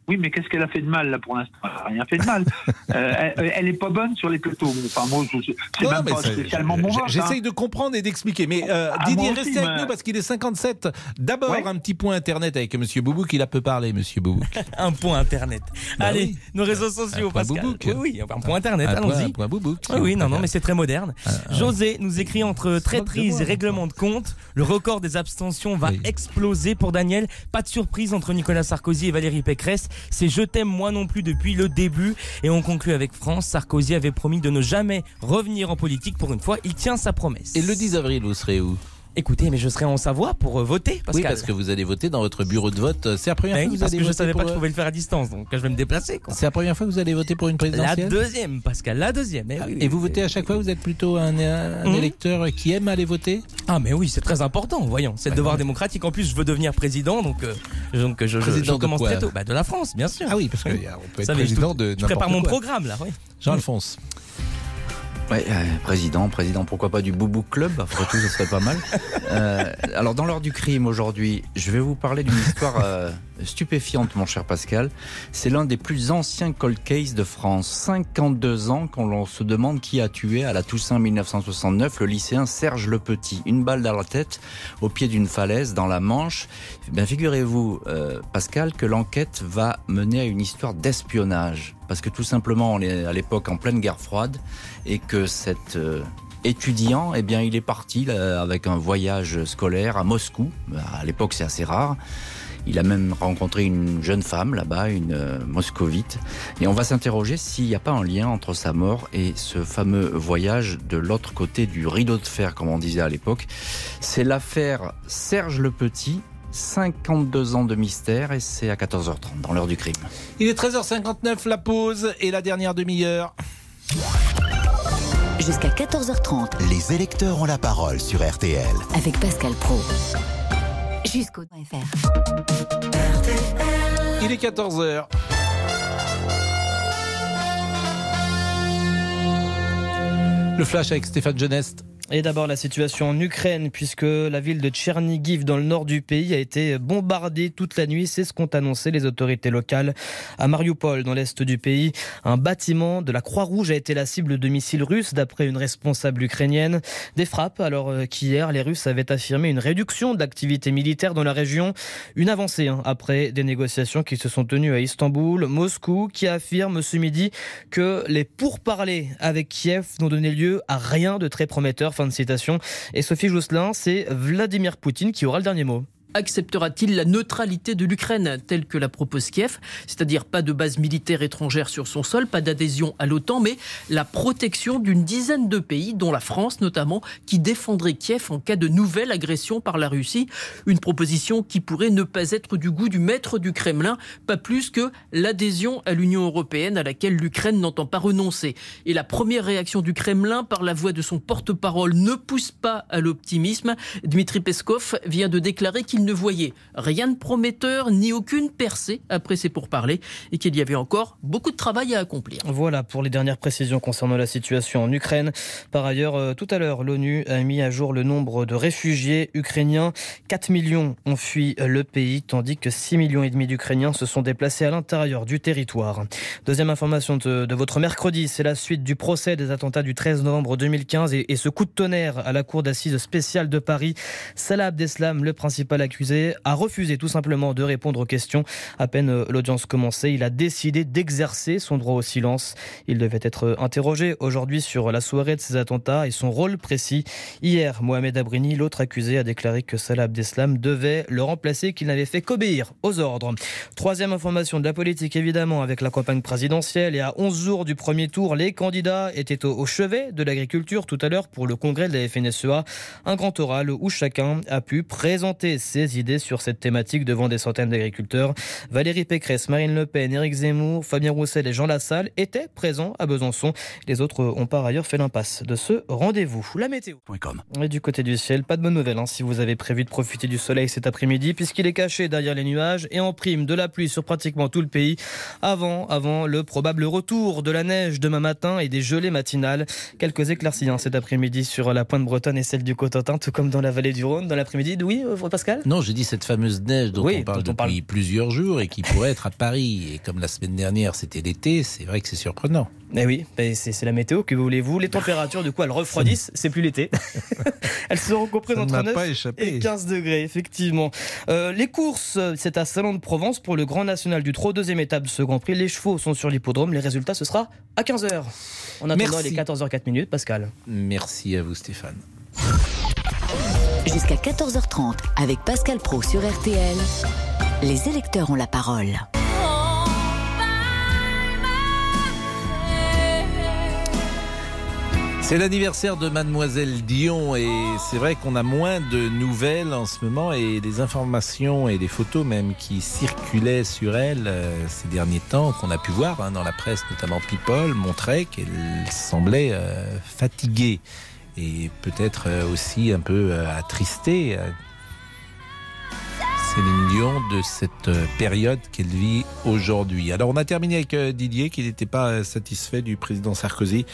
Oui, mais qu'est-ce qu'elle a fait de mal là pour l'instant? Elle a rien fait de mal. *laughs* Euh, elle, elle est pas bonne sur les plateaux. Enfin, moi, je- c'est Non, même pas spécialement mon. J'essaye hein. de comprendre et d'expliquer. Mais euh, Ah, Didier, aussi, restez avec mais- nous parce qu'il est 57. D'abord, Ouais. un petit point internet avec Monsieur Boubouk. Il a peu parlé, Monsieur Boubouk. *laughs* Un point internet. Bah Allez, oui. nos réseaux sociaux, Un point Pascal. boubouk. Oui, oui, un point internet, Un point- allons-y. un point boubouk, Oui, oui, non, non, mais c'est très moderne. Ah, José nous écrit entre traîtrise et règlement de compte, le record des abstentions va exploser pour Daniel. Pas de surprise entre Nicolas Sarkozy et Valérie Pécresse. C'est je t'aime moi non plus depuis le début. Et on conclut avec France. Sarkozy avait promis de ne jamais revenir en politique pour une fois. Il tient sa promesse. Et le 10 avril, vous serez où? Écoutez, mais je serai en Savoie pour euh, voter, Pascal. Oui, parce que vous allez voter dans votre bureau de vote. C'est la première Ben fois que vous parce allez que je savais pour, pas que je euh, pouvais le faire à distance, donc je vais me déplacer. C'est la première fois que vous allez voter pour une La présidentielle deuxième, Pascal, la deuxième. eh oui, Et vous votez à chaque fois Vous êtes plutôt un, un Mhm. électeur qui aime aller voter? Ah mais oui, c'est très important, voyons, c'est le Bah, devoir démocratique. En plus, je veux devenir président, donc, euh, donc je, je- je commence très tôt. Bah, de la France, bien sûr. Ah oui, parce qu'on peut Vous être savez, président je, de Je prépare mon programme là, oui. Jean-Alphonse. Ouais, euh, président, président, pourquoi pas du Boubou Club? Après tout, ce serait pas mal. *laughs* Euh, alors, dans l'heure du crime aujourd'hui, je vais vous parler d'une histoire euh, stupéfiante, mon cher Pascal. C'est l'un des plus anciens cold cases de France. 52 ans quand l'on se demande qui a tué à la Toussaint 1969 le lycéen Serge Le Petit. Une balle dans la tête au pied d'une falaise dans la Manche. Eh Bien, figurez-vous, euh, Pascal, que l'enquête va mener à une histoire d'espionnage. Parce que tout simplement, on est à l'époque en pleine guerre froide et que cet euh, étudiant, eh bien, il est parti avec un voyage scolaire à Moscou. À l'époque, c'est assez rare. Il a même rencontré une jeune femme là-bas, une euh, moscovite. Et on va s'interroger s'il n'y a pas un lien entre sa mort et ce fameux voyage de l'autre côté du rideau de fer, comme on disait à l'époque. C'est l'affaire Serge Le Petit. 52 ans de mystère et c'est à 14h30 dans l'heure du crime. Il est 13h59, la pause et la dernière demi-heure. Jusqu'à 14h30 Les électeurs ont la parole sur RTL. avec Pascal Pro. Jusqu'au FR. Il est 14h. Le flash avec Stéphane Genest. Et d'abord la situation en Ukraine, puisque la ville de Tchernigiv dans le nord du pays a été bombardée toute la nuit. C'est ce qu'ont annoncé les autorités locales. À Mariupol, dans l'est du pays, un bâtiment de la Croix-Rouge a été la cible de missiles russes, d'après une responsable ukrainienne. Des frappes, alors euh, qu'hier, les Russes avaient affirmé une réduction de l'activité militaire dans la région. Une avancée hein, après des négociations qui se sont tenues à Istanbul. Moscou qui affirme ce midi que les pourparlers avec Kiev n'ont donné lieu à rien de très prometteur. Fin de citation. Et Sophie Jousselin, c'est Vladimir Poutine qui aura le dernier mot. Acceptera-t-il la neutralité de l'Ukraine telle que la propose Kiev, c'est-à-dire pas de base militaire étrangère sur son sol, pas d'adhésion à l'OTAN, mais la protection d'une dizaine de pays, dont la France notamment, qui défendrait Kiev en cas de nouvelle agression par la Russie. Une proposition qui pourrait ne pas être du goût du maître du Kremlin, pas plus que l'adhésion à l'Union européenne à laquelle l'Ukraine n'entend pas renoncer. Et la première réaction du Kremlin par la voix de son porte-parole ne pousse pas à l'optimisme. Dmitri Peskov vient de déclarer qu'il ne voyait rien de prometteur ni aucune percée après ses pourparlers et qu'il y avait encore beaucoup de travail à accomplir. Voilà pour les dernières précisions concernant la situation en Ukraine. Par ailleurs, euh, tout à l'heure, l'ONU a mis à jour le nombre de réfugiés ukrainiens. 4 millions ont fui le pays, tandis que 6 millions et demi d'Ukrainiens se sont déplacés à l'intérieur du territoire. Deuxième information de, de votre mercredi, c'est la suite du procès des attentats du 13 novembre 2015 et, et ce coup de tonnerre à la cour d'assises spéciale de Paris. Salah Abdeslam, le principal accusé, a refusé tout simplement de répondre aux questions. À peine euh, l'audience commencée, il a décidé d'exercer son droit au silence. Il devait être interrogé aujourd'hui sur la soirée de ces attentats et son rôle précis. Hier, Mohamed Abrini, l'autre accusé, a déclaré que Salah Abdeslam devait le remplacer, qu'il n'avait fait qu'obéir aux ordres. Troisième information de la politique, évidemment, avec la campagne présidentielle et à 11 jours du premier tour, les candidats étaient au, au chevet de l'agriculture tout à l'heure pour le congrès de la FNSEA. Un grand oral où chacun a pu présenter ses idées sur cette thématique devant des centaines d'agriculteurs. Valérie Pécresse, Marine Le Pen, Éric Zemmour, Fabien Roussel et Jean Lassalle étaient présents à Besançon. Les autres ont par ailleurs fait l'impasse de ce rendez-vous. La météo. Et du côté du ciel, pas de bonne nouvelle hein, si vous avez prévu de profiter du soleil cet après-midi, puisqu'il est caché derrière les nuages et en prime de la pluie sur pratiquement tout le pays, avant, avant le probable retour de la neige demain matin et des gelées matinales. Quelques éclaircies hein, cet après-midi sur la pointe bretonne et celle du Cotentin, tout comme dans la vallée du Rhône dans l'après-midi. Oui, euh, Pascal? Non, j'ai dit cette fameuse neige dont Oui, on parle dont on depuis parle. plusieurs jours et qui pourrait être à Paris. Et comme la semaine dernière c'était l'été, c'est vrai que c'est surprenant. Eh oui, ben c'est c'est la météo, que voulez-vous Les températures, du coup, elles refroidissent, c'est plus l'été. *laughs* elles seront comprises entre m'a 9 pas échappé. et 15 degrés, effectivement. Euh, les courses, c'est à Salon de Provence pour le Grand National du Trot, deuxième étape de ce Grand Prix. Les chevaux sont sur l'hippodrome, les résultats, ce sera à 15h. En attendant, Merci. il est 14h04 minutes, Pascal. Merci à vous Stéphane. Jusqu'à 14h30 avec Pascal Pro sur RTL. Les électeurs ont la parole. C'est l'anniversaire de Mademoiselle Dion et c'est vrai qu'on a moins de nouvelles en ce moment et des informations et des photos même qui circulaient sur elle euh, ces derniers temps qu'on a pu voir hein, dans la presse, notamment People, montraient qu'elle semblait euh, fatiguée et peut-être euh, aussi un peu euh, attristée. euh, Céline Dion de cette période qu'elle vit aujourd'hui. Alors on a terminé avec Didier qui n'était pas satisfait du président Sarkozy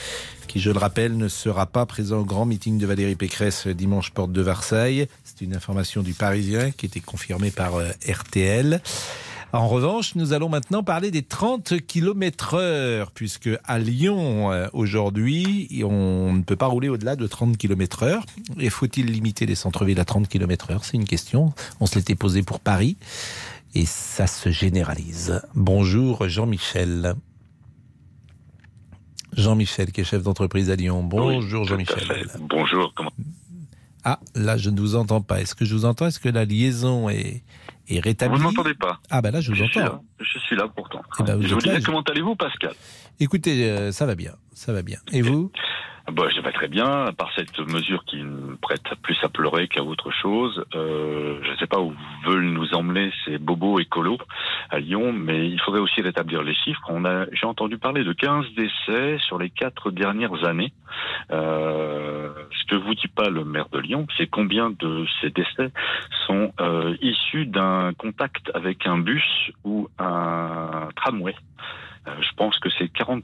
qui, je le rappelle, ne sera pas présent au grand meeting de Valérie Pécresse dimanche porte de Versailles. C'est une information du Parisien qui était confirmée par RTL. En revanche, nous allons maintenant parler des 30 km heure, puisque à Lyon, euh, aujourd'hui, on ne peut pas rouler au-delà de 30 km heure. Et faut-il limiter les centres-villes à 30 km heure C'est une question. On se l'était posé pour Paris. Et ça se généralise. Bonjour Jean-Michel. Jean-Michel, qui est chef d'entreprise à Lyon. Bonjour Jean-Michel. Bonjour, comment Ah, là, je ne vous entends pas. Est-ce que je vous entends? Est-ce que la liaison est, est Vous ne m'entendez pas Ah, ben là, je vous suis là. entends. Je suis là pourtant. Eh ben, vous je vous disais, comment allez-vous, Pascal? Écoutez, euh, ça va bien. Ça va bien. Et vous? Bah, Je vais très bien, à part cette mesure qui me prête plus à pleurer qu'à autre chose. Euh, je ne sais pas où veulent nous emmener ces bobos écolos à Lyon, mais il faudrait aussi rétablir les chiffres. J'ai entendu parler de 15 décès sur les quatre dernières années. Euh, ce que vous dit pas le maire de Lyon, c'est combien de ces décès sont euh, issus d'un contact avec un bus ou un tramway. Euh, je pense que c'est 40%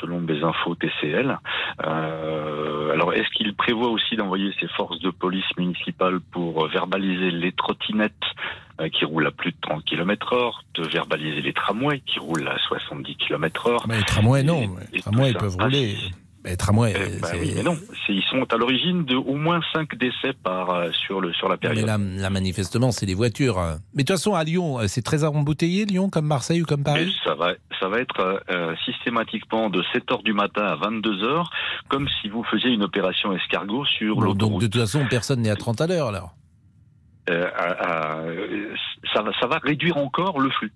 selon des infos TCL. Euh, alors, est-ce qu'il prévoit aussi d'envoyer ses forces de police municipales pour euh, verbaliser les trottinettes qui roulent à plus de 30 km heure, de verbaliser les tramways qui roulent à 70 km heure? Mais les tramways, non. et Les tramways, ils peuvent rouler. Mais les tramways, oui, mais non, ils sont à l'origine de au moins 5 décès par euh, sur le sur la Mais période. là, là, manifestement, c'est des voitures. hein. Mais de toute façon, à Lyon, euh, c'est très embouteillé, Lyon, comme Marseille ou comme Et Paris ça va, ça va être euh, euh, systématiquement de 7 heures du matin à 22 heures, comme si vous faisiez une opération escargot sur Bon, Donc, l'autoroute. de toute façon, personne n'est à 30 à l'heure, alors. Euh, à- à- euh, ça, va, ça va réduire encore le flux.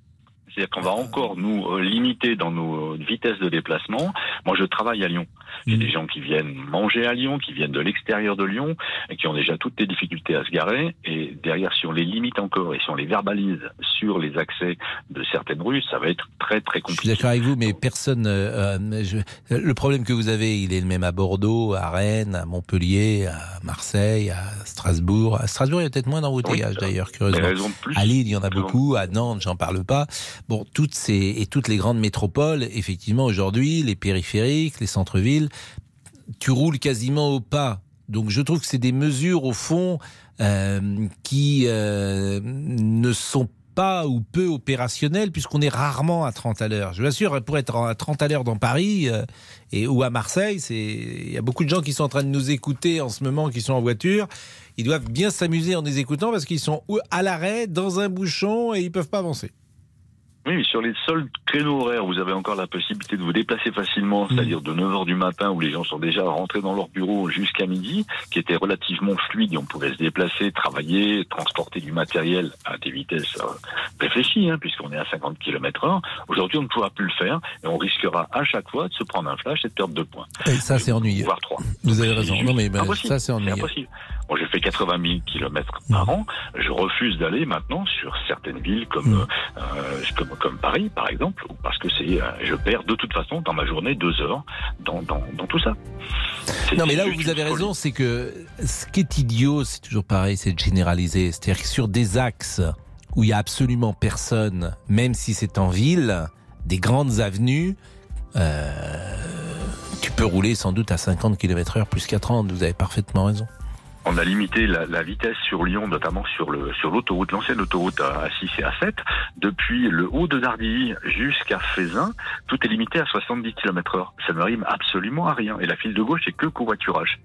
C'est-à-dire qu'on va encore nous euh, limiter dans nos vitesses de déplacement. Moi, je travaille à Lyon. J'ai des gens qui viennent manger à Lyon, qui viennent de l'extérieur de Lyon, et qui ont déjà toutes les difficultés à se garer. Et derrière, si on les limite encore et si on les verbalise sur les accès de certaines rues, ça va être très très Je compliqué. suis d'accord avec vous, mais personne. euh, euh, je- le problème que vous avez, il est le même à Bordeaux, à Rennes, à Montpellier, à Marseille, à Strasbourg. À Strasbourg, il y a peut-être moins d'embouteillages d'ailleurs, curieusement. plus. À Lille, il y en a beaucoup. À Nantes, j'en parle pas. Bon, toutes ces et toutes les grandes métropoles, effectivement, aujourd'hui, les périphériques, les centres-villes, tu roules quasiment au pas. Donc, je trouve que c'est des mesures au fond euh, qui euh, ne sont pas ou peu opérationnelles puisqu'on est rarement à 30 à l'heure. Je vous assure, pour être à 30 à l'heure dans Paris euh, et ou à Marseille, il y a beaucoup de gens qui sont en train de nous écouter en ce moment, qui sont en voiture. Ils doivent bien s'amuser en nous écoutant parce qu'ils sont à l'arrêt, dans un bouchon et ils peuvent pas avancer. Oui, mais sur les seuls créneaux horaires, vous avez encore la possibilité de vous déplacer facilement, c'est-à-dire de 9h du matin où les gens sont déjà rentrés dans leur bureau jusqu'à midi, qui était relativement fluide et on pouvait se déplacer, travailler, transporter du matériel à des vitesses euh, réfléchies, hein, puisqu'on est à 50 km heure. Aujourd'hui, on ne pourra plus le faire et on risquera à chaque fois de se prendre un flash et de perdre deux points. Et ça, c'est ennuyeux. Voire trois. Vous avez raison. Non, mais ben, ça, c'est ennuyeux. impossible. Moi, j'ai fait 80 000 kilomètres par an. Je refuse d'aller maintenant sur certaines villes comme, euh, euh, comme, comme Paris, par exemple, ou parce que c'est, euh, je perds de toute façon dans ma journée deux heures dans, dans, dans tout ça. Non, mais là où vous avez raison, c'est que ce qui est idiot, c'est toujours pareil, c'est de généraliser. C'est-à-dire que sur des axes où il y a absolument personne, même si c'est en ville, des grandes avenues, euh, tu peux rouler sans doute à 50 km heure plus qu'à 30. Vous avez parfaitement raison. On a limité la, la vitesse sur Lyon, notamment sur le sur l'autoroute, l'ancienne autoroute à 6 et à 7, depuis le haut de Dardilly jusqu'à Fézin, tout est limité à 70 km heure. Ça ne rime absolument à rien. Et la file de gauche, c'est que covoiturage.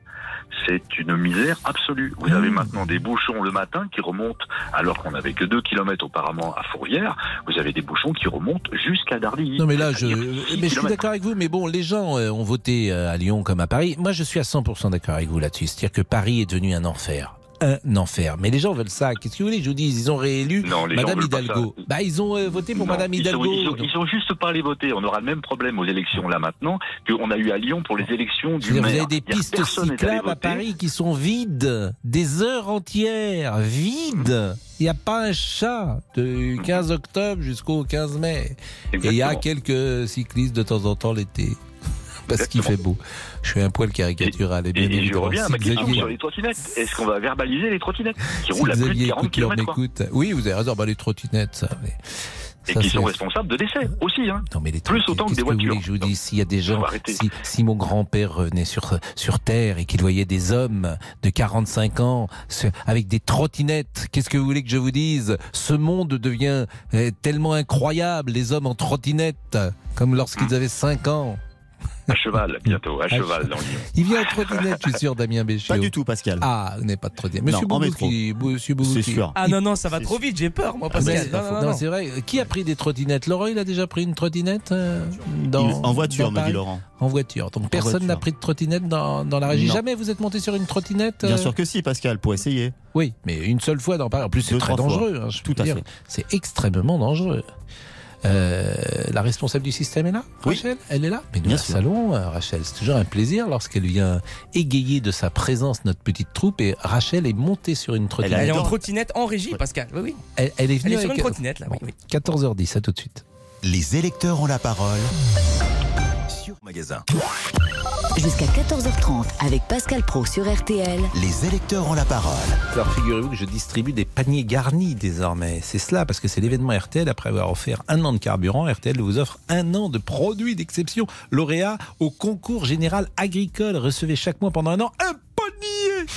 C'est une misère absolue. Vous Mmh. avez maintenant des bouchons le matin qui remontent, alors qu'on n'avait que 2 km auparavant à Fourvière, vous avez des bouchons qui remontent jusqu'à Dardilly. Non mais là, je, mais je suis d'accord avec vous. Mais bon, les gens euh, ont voté euh, à Lyon comme à Paris. Moi, je suis à 100% d'accord avec vous là-dessus. C'est-à-dire que Paris est devenu un enfer. un enfer. Mais les gens veulent ça. Qu'est-ce que vous voulez je vous dise? Ils ont réélu Non, Madame Hidalgo. Bah, ils ont euh, voté pour Non, Madame ils Hidalgo. Ils sont, ils sont juste pas allés voter. On aura le même problème aux élections là maintenant qu'on a eu à Lyon pour les élections du maire. Vous avez des pistes allé cyclables à. Paris qui sont vides, des heures entières, vides. Il n'y a pas un chat du 15 octobre jusqu'au 15 mai. Et il y a quelques cyclistes de temps en temps l'été. Parce qu'il fait beau. Je suis un poil caricatural. Et, bien Et, et je reviens à si ma question Xavier- sur les trottinettes. Est-ce qu'on va verbaliser les trottinettes qui si roulent à plus de Xavier 40 écoute leur km. Oui, vous avez raison. Bah, les trottinettes, ça. mais Et ça, qui sont responsables de décès aussi. Hein. Non, mais les Plus autant que Qu'est-ce des que vous voitures. voulez que je vous dise? S'il y a des gens, si, si mon grand-père revenait sur, sur Terre et qu'il voyait des hommes de 45 ans avec des trottinettes, qu'est-ce que vous voulez que je vous dise? Ce monde devient euh, tellement incroyable, les hommes en trottinette, comme lorsqu'ils avaient 5 ans. À cheval, bientôt, à cheval dans Lyon. Il vient en trottinette, je suis sûr, Damien Béchiot. Pas du tout, Pascal. Ah, vous n'avez pas de trottinette. Monsieur Boubouki, Monsieur Boubouki. C'est sûr. Ah non, non, ça va trop vite, j'ai peur, moi, Ah, Pascal. Non, non, non, non. c'est vrai. Qui a pris des trottinettes? Laurent, il a déjà pris une trottinette euh, dans, en voiture, dans me dit Laurent. En voiture. Donc personne n'a pris de trottinette dans, dans la régie. Non. Jamais vous êtes monté sur une trottinette Bien euh, sûr que si, Pascal, pour essayer. Oui, mais une seule fois dans Paris. En plus, c'est très dangereux. hein, je Tout à dire. fait. C'est extrêmement dangereux. Euh, la responsable du système est là Rachel? Elle est là? Mais nous Bien la salons, euh, Rachel. C'est toujours un plaisir lorsqu'elle vient égayer de sa présence notre petite troupe. Et Rachel est montée sur une trottinette. Elle est en trottinette en régie, Pascal. Oui, oui. Elle, elle est venue Elle est sur avec- une trottinette, là. Oui, oui. 14h10, à tout de suite. Les électeurs ont la parole sur magasin. Jusqu'à 14h30 avec Pascal Pro sur RTL. Les électeurs ont la parole. Alors figurez-vous que je distribue des paniers garnis désormais. C'est cela parce que c'est l'événement RTL. Après avoir offert un an de carburant, RTL vous offre un an de produits d'exception lauréat au concours général agricole. Recevez chaque mois pendant un an un panier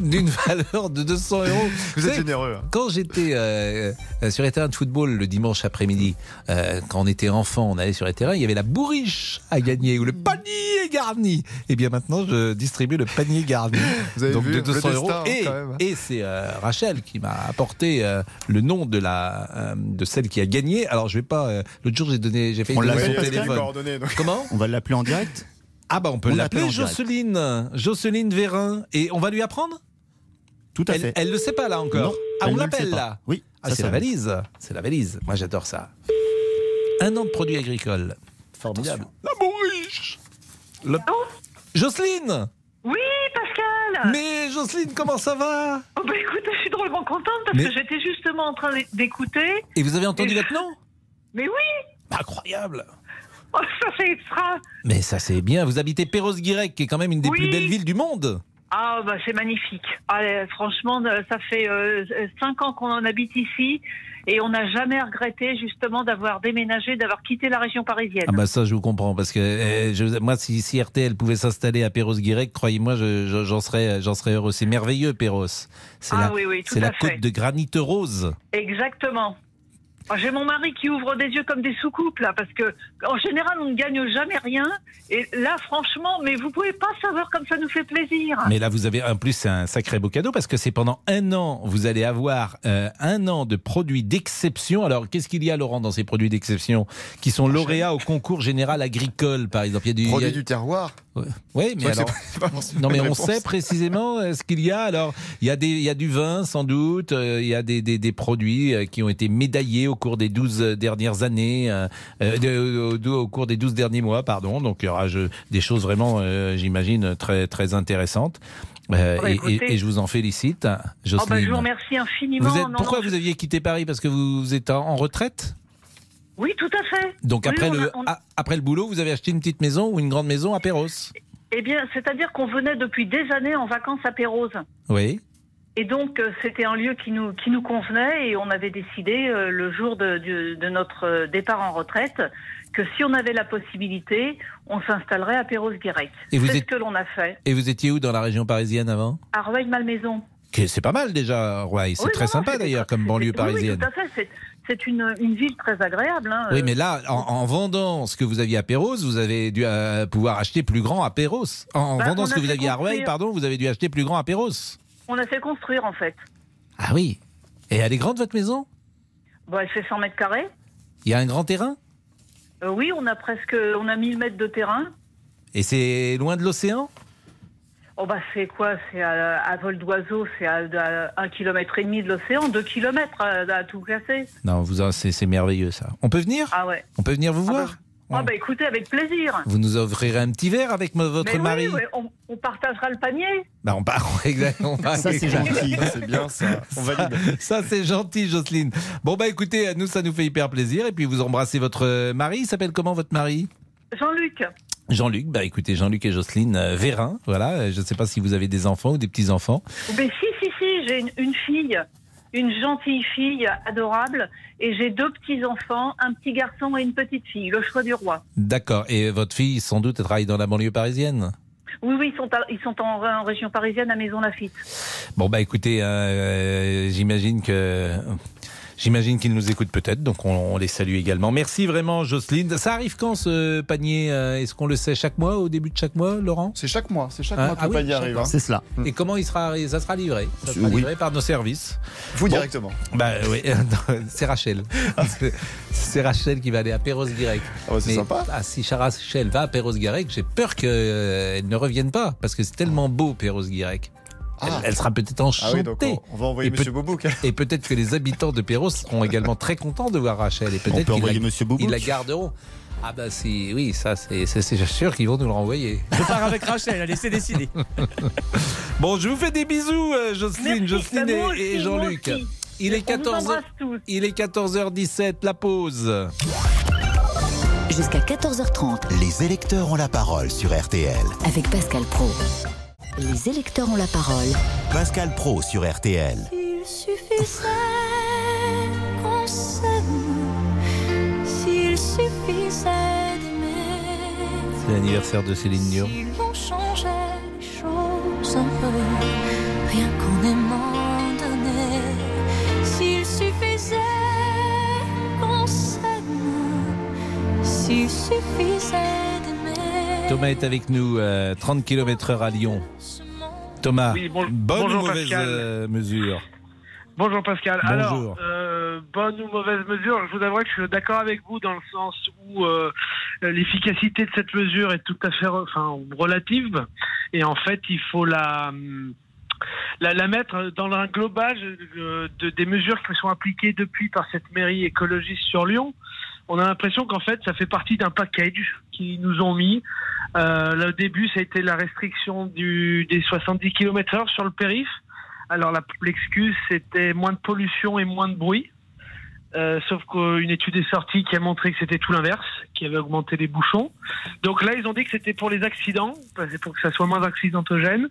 d'une *laughs* valeur de 200 euros. Vous êtes savez, généreux. hein. Quand j'étais euh, euh, sur les terrains de football le dimanche après-midi, euh, quand on était enfant, on allait sur les terrains, il y avait la bourriche à gagner ou le panier garni. Et bien maintenant, je distribue le panier garni. *laughs* Vous avez Donc vu de le 200 euros. destin, hein, Et, c'est euh, Rachel qui m'a apporté euh, le nom de la euh, de celle qui a gagné. Alors je vais pas. euh, L'autre jour, j'ai donné, j'ai fait On donner l'appelle son téléphone. Comment? On va l'appeler en direct? Ah bah on peut l'appeler. Jocelyne, Jocelyne Vérin, et on va lui apprendre? Tout à Elle, fait. elle le sait pas là encore. Non, ah, on ne le l'appelle là. Oui, Ah, c'est la va. valise. C'est la valise. Moi, j'adore ça. Un an de produits agricoles. Formidable. La bourriche. Le- Jocelyne Oui, Pascal Mais Jocelyne, comment ça va? Oh, bah, écoute, je suis drôlement contente parce Mais- que j'étais justement en train d'écouter. Et vous avez entendu Et- votre nom? Mais oui Incroyable. oh, Ça, c'est extra Mais ça, c'est bien. Vous habitez Perros-Guirec, qui est quand même une des Oui. plus belles villes du monde. Ah, bah, c'est magnifique. Allez, franchement, euh, ça fait euh, cinq ans qu'on en habite ici et on n'a jamais regretté justement d'avoir déménagé, d'avoir quitté la région parisienne. Ah bah ça, je vous comprends. Parce que euh, je- moi, si, si RTL pouvait s'installer à Perros-Guirec, croyez-moi, je- je- j'en serais, j'en serais heureux. C'est merveilleux, Perros. C'est Ah la, oui, oui, tout c'est la fait. côte de granit rose. Exactement. Moi, J'ai mon mari qui ouvre des yeux comme des soucoupes là, parce que en général on ne gagne jamais rien. Et là, franchement, mais vous pouvez pas savoir comme ça nous fait plaisir. Mais là, vous avez en plus c'est un sacré beau cadeau parce que c'est pendant un an, vous allez avoir euh, un an de produits d'exception. Alors, qu'est-ce qu'il y a, Laurent, dans ces produits d'exception qui sont lauréats au concours général agricole, par exemple? Il y a du, Produit il y a- du terroir. Oui, mais alors. pas- *laughs* Non, mais on sait précisément euh, ce qu'il y a. Alors, il y a, des, il y a du vin, sans doute. euh, Il y a des, des, des produits euh, qui ont été médaillés au cours des 12 dernières années, euh, de- au, au cours des 12 derniers mois, pardon. Donc, il y aura je- des choses vraiment, euh, j'imagine, très, très intéressantes. Euh, Oh, bah, et, écoutez. et- et je vous en félicite, Oh, bah, je vous remercie infiniment. Vous êtes- Non, pourquoi non, vous aviez quitté Paris? Parce que vous êtes en, en retraite? Oui, tout à fait. Donc, Oui, après, on a- le, on- a- après le boulot, vous avez acheté une petite maison ou une grande maison à Perros Eh bien, c'est-à-dire qu'on venait depuis des années en vacances à Pérouse. Oui. Et donc, euh, c'était un lieu qui nous, qui nous convenait et on avait décidé, euh, le jour de, de- de notre départ en retraite, que si on avait la possibilité, on s'installerait à vous C'est êtes- ce que l'on a fait. Et vous étiez où dans la région parisienne avant? À Rueil-Malmaison. C'est pas mal déjà, Roy. C'est Oui, très non, sympa d'ailleurs comme banlieue Oui, oui, parisienne. tout à fait. C'est- une, une ville très agréable. hein. Oui, Euh, mais là, en, en vendant ce que vous aviez à Perros, vous avez dû euh, pouvoir acheter plus grand à Perros. En, Bah, vendant ce que vous aviez à Rueil, pardon, vous avez dû acheter plus grand à Perros. On a fait construire, en fait. Ah oui. Et elle est grande votre maison? Bon, elle fait 100 mètres carrés. Il y a un grand terrain? Euh, oui, on a presque on a 1000 mètres de terrain. Et c'est loin de l'océan? Oh bah c'est quoi? C'est à, à vol d'oiseau, c'est à, à un kilomètre et demi de l'océan, deux kilomètres à, à tout casser. Non, vous, en- c'est c'est merveilleux ça. On peut venir? Ah ouais. On peut venir vous voir? Ah bah écoutez, avec plaisir. Vous nous offrirez un petit verre avec votre Mais oui, mari ouais, on, on partagera le panier. Bah, on part, *laughs* exactement. Ça, c'est gentil. Ça, c'est bien ça. On valide. Ça, c'est gentil, Jocelyne. Bon, bah écoutez, nous, ça nous fait hyper plaisir. Et puis, vous embrassez votre euh, mari. Il s'appelle comment, votre mari? Jean-Luc, Jean-Luc. Bah écoutez, Jean-Luc et Jocelyne euh, Vérin. Voilà. Euh, Je ne sais pas si vous avez des enfants ou des petits-enfants. mais si, si, si, j'ai une, une fille, une gentille fille adorable, et j'ai deux petits-enfants, un petit garçon et une petite fille, le choix du roi. D'accord. Et votre fille, sans doute, elle travaille dans la banlieue parisienne Oui, oui, ils sont, à- ils sont en, en région parisienne à Maison Lafitte. Bon, bah écoutez, euh, j'imagine que. J'imagine qu'ils nous écoutent peut-être, donc on, on les salue également. Merci vraiment, Jocelyne. Ça arrive quand ce panier euh, Est-ce qu'on le sait chaque mois, au début de chaque mois, Laurent? C'est chaque mois, c'est chaque Ah, mois que ah le oui, panier arrive. hein. C'est cela. Et comment il sera, ça sera livré? Ça sera Oui. livré par nos services. Vous Bon. directement. Bah oui, *laughs* c'est Rachel. C'est- *laughs* C'est Rachel qui va aller à Perros-Guirec. Ah bah, c'est sympa. ah, si Rachel va à Perros-Guirec, j'ai peur qu'elle ne revienne pas, parce que c'est tellement beau Perros-Guirec. Elle, Ah. elle sera peut-être enchantée. Ah oui, donc on, on va envoyer Et Monsieur Bobouk. *laughs* Et peut-être que les habitants de Perros seront également très contents de voir Rachel. Et On peut-être peut qu'ils envoyer la, Boubouk. ils la garderont. Ah bah si, oui, ça c'est sûr qu'ils vont nous le renvoyer. Je pars avec Rachel, allez, c'est décidé. *laughs* Bon, je vous fais des bisous, euh, Jocelyne, Jocelyne et, et Jean-Luc. Il est On vous 14 embrasse tous. Il est 14h17, la pause. Jusqu'à 14h30 Les électeurs ont la parole sur RTL. avec Pascal Pro. Les électeurs ont la parole Pascal Pro sur RTL. Il suffisait qu'on s'aime, s'il suffisait d'aimer, C'est l'anniversaire de Céline Dion. si l'on changeait les choses un peu, rien qu'en aimant donner, s'il suffisait qu'on s'aime, s'il suffisait. Thomas est avec nous, euh, 30 km/h à Lyon. Thomas, Oui, bon- bonne bonjour, ou mauvaise Pascal. euh, mesure Bonjour Pascal. Bonjour. Alors, euh, bonne ou mauvaise mesure, je vous avouerai que je suis d'accord avec vous dans le sens où euh, l'efficacité de cette mesure est tout à fait enfin, relative. Et en fait, il faut la, hum, la, la mettre dans un global euh, de, des mesures qui sont appliquées depuis par cette mairie écologiste sur Lyon. On a l'impression qu'en fait, ça fait partie d'un package qu'ils nous ont mis. Euh, le début, ça a été la restriction des 70 km/h sur le périph'. Alors l'excuse, c'était moins de pollution et moins de bruit. Euh, sauf qu'une étude est sortie qui a montré que c'était tout l'inverse, qui avait augmenté les bouchons. Donc là, ils ont dit que c'était pour les accidents, pour que ça soit moins accidentogène.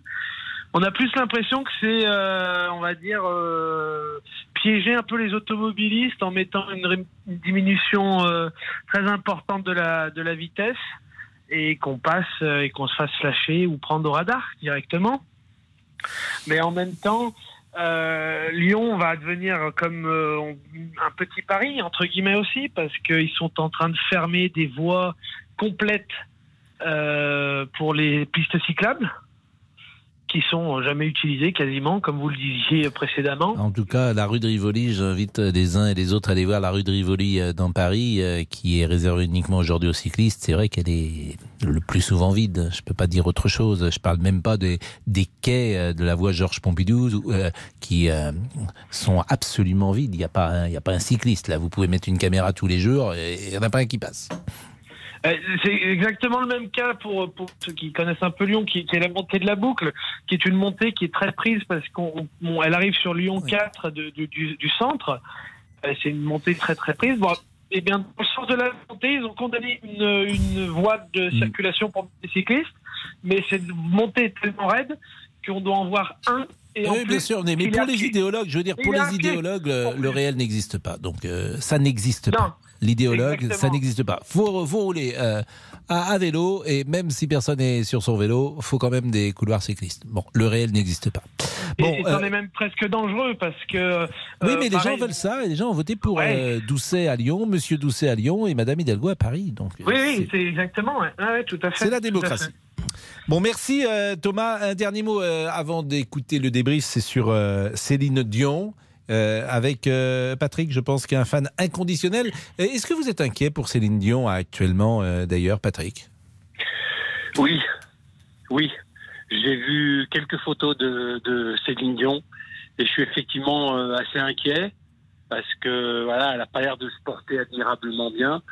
On a plus l'impression que c'est, euh, on va dire, euh, piéger un peu les automobilistes en mettant une, diminution euh, très importante de la, de la vitesse et qu'on passe euh, et qu'on se fasse lâcher ou prendre au radar directement. Mais en même temps, Lyon va devenir comme un petit Paris, entre guillemets aussi, parce qu'ils sont en train de fermer des voies complètes pour les pistes cyclables qui sont jamais utilisées quasiment, comme vous le disiez précédemment. En tout cas, la rue de Rivoli, j'invite les uns et les autres à aller voir la rue de Rivoli euh, dans Paris, euh, qui est réservée uniquement aujourd'hui aux cyclistes. C'est vrai qu'elle est le plus souvent vide. Je peux pas dire autre chose. Je parle même pas des, quais euh, de la voie Georges Pompidou qui sont absolument vides. Il n'y a pas, un- a pas un cycliste là. Vous pouvez mettre une caméra tous les jours et il n'y en a pas un qui passe. Euh, C'est exactement le même cas pour, pour ceux qui connaissent un peu Lyon, qui, qui est la montée de la boucle, qui est une montée qui est très prise parce qu'elle arrive sur Lyon 4 de- de- du, du centre. Euh, C'est une montée très très prise. Bon, et bien, le sens de la montée, ils ont condamné une, une voie de circulation pour les cyclistes, mais cette montée est tellement raide qu'on doit en voir un. Et en oui, plus, bien sûr, mais, pour les idéologues, je veux dire, pour les idéologues, le, le réel n'existe pas. Donc, euh, ça n'existe pas. L'idéologue, ça n'existe pas. Faut, faut rouler euh, à, à vélo, et même si personne n'est sur son vélo, faut quand même des couloirs cyclistes. Bon, le réel n'existe pas. Bon, et c'en euh, est même presque dangereux parce que. oui, euh, mais les pareil- gens veulent ça, et les gens ont voté pour Ouais. Doucet à Lyon, Monsieur Doucet à Lyon et Madame Hidalgo à Paris. Donc, Oui, oui, c'est exactement. Ouais. Ouais, ouais, tout à fait. C'est la démocratie. Bon, merci Thomas. Un dernier mot avant d'écouter le débrief, c'est sur Céline Dion. Euh, avec euh, Patrick, je pense qu'il est un fan inconditionnel. Euh, Est-ce que vous êtes inquiet pour Céline Dion actuellement, d'ailleurs, Patrick? Oui, oui. J'ai vu quelques photos de, Céline Dion et je suis effectivement assez inquiet parce que voilà, elle a pas l'air de se porter admirablement bien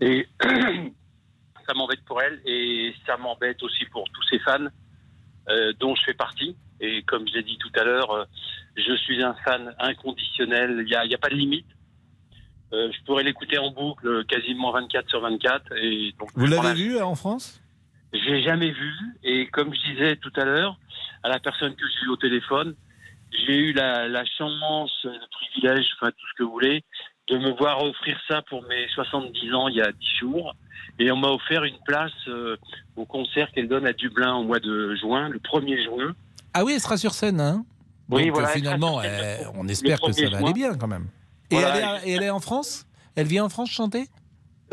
et *clears throat* ça m'embête pour elle et ça m'embête aussi pour tous ses fans dont je fais partie. Et comme j'ai dit tout à l'heure, euh, je suis un fan inconditionnel. Il n'y a, y a pas de limite. Euh, je pourrais l'écouter en boucle quasiment 24 sur 24. Et donc, Vous l'avez la- vu euh, en France? J'ai jamais vu. Et comme je disais tout à l'heure, à la personne que j'ai eu au téléphone, j'ai eu la, la chance, le privilège, enfin tout ce que vous voulez, de me voir offrir ça pour mes 70 ans il y a 10 jours. Et on m'a offert une place euh, au concert qu'elle donne à Dublin au mois de juin, le 1er juin. Ah oui, elle sera sur scène, hein Oui, Donc, voilà, elle sera finalement, on espère que ça 1er va aller bien quand même. Et, Voilà, elle est, et elle est en France? Elle vient en France chanter?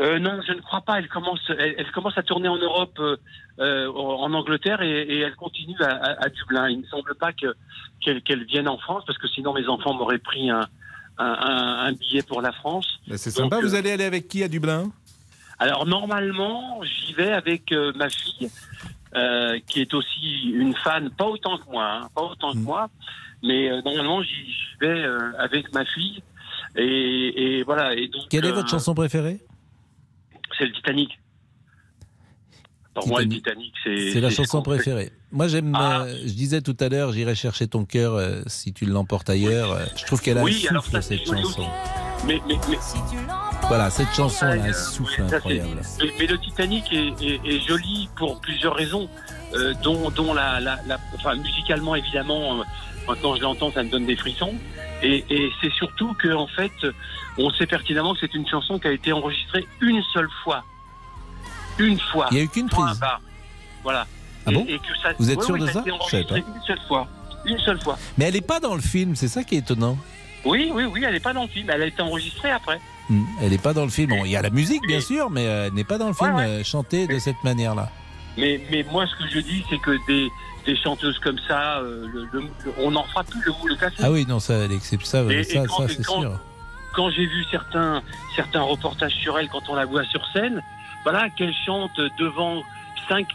Euh, non, je ne crois pas. Elle commence, elle, elle commence à tourner en Europe, euh, euh, en Angleterre, et, et elle continue à, à- à Dublin. Il ne semble pas que qu'elle vienne en France, parce que sinon mes enfants m'auraient pris un, un, un- un billet pour la France. C'est sympa. Vous allez aller avec qui à Dublin? Alors normalement, j'y vais avec euh, ma fille, euh, qui est aussi une fan, pas autant que moi, hein, pas autant Mm. que moi, mais euh, normalement j'y vais euh, avec ma fille. Et, et voilà. Et donc, Quelle est euh, votre chanson préférée? C'est le Titanic. Pour moi, le Titanic, c'est. C'est la chanson préférée. Moi, j'aime. Ah. euh, je disais tout à l'heure, j'irai chercher ton cœur euh, si tu l'emportes ailleurs. Je trouve qu'elle a Oui, un alors souffle ça, c'est cette chanson. Mais, mais, mais, Voilà, cette chanson, elle a un Euh, souffle incroyable. mais, mais le Titanic est, est- est joli pour plusieurs raisons, euh, dont, dont la, la, la- enfin, musicalement évidemment. euh, Maintenant, je l'entends, ça me donne des frissons. Et, et c'est surtout que, en fait, on sait pertinemment que c'est une chanson qui a été enregistrée une seule fois. Une fois. Il n'y a eu qu'une prise. Voilà. Ah Et- bon et que ça- Vous êtes Ouais, sûr oui, de ça a ça une seule fois. Une seule fois. Mais elle n'est pas dans le film, c'est ça qui est étonnant. Oui, oui, oui, elle n'est pas dans le film. Elle a été enregistrée après. Hmm, Elle n'est pas dans le film. Bon, il y a la musique, bien sûr, mais euh, elle n'est pas dans le film Ouais, ouais. euh, chantée de cette manière-là. Mais, mais moi, ce que je dis, c'est que des, des chanteuses comme ça, euh, le- le- on n'en fera plus le moule café. Ah oui, non, ça, elle ça, Et- et ça, quand- ça c'est quand- sûr. Quand j'ai vu certains, certains reportages sur elle, quand on la voit sur scène, voilà, qu'elle chante devant 5,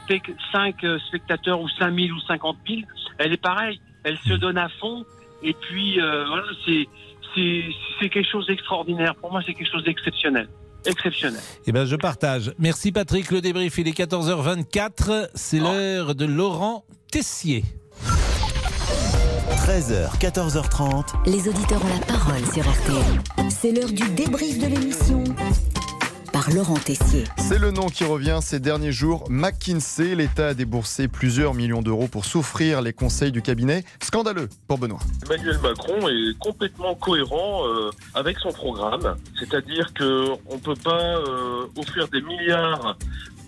spectateurs ou 5000 ou 50 000, elle est pareille. Elle se donne à fond. Et puis, euh, voilà, c'est, c'est, c'est quelque chose d'extraordinaire. Pour moi, c'est quelque chose d'exceptionnel. Exceptionnel. Eh ben, je partage. Merci Patrick, le débrief, il est 14h24. C'est l'heure de Laurent Tessier. 13h, 14h30. Les auditeurs ont la parole sur RTL. C'est l'heure du débrief de l'émission par Laurent Tessier. C'est le nom qui revient ces derniers jours. McKinsey, l'État a déboursé plusieurs millions d'euros pour souffrir les conseils du cabinet. Scandaleux pour Benoît. Emmanuel Macron est complètement cohérent euh, avec son programme, c'est-à-dire que on peut pas euh, offrir des milliards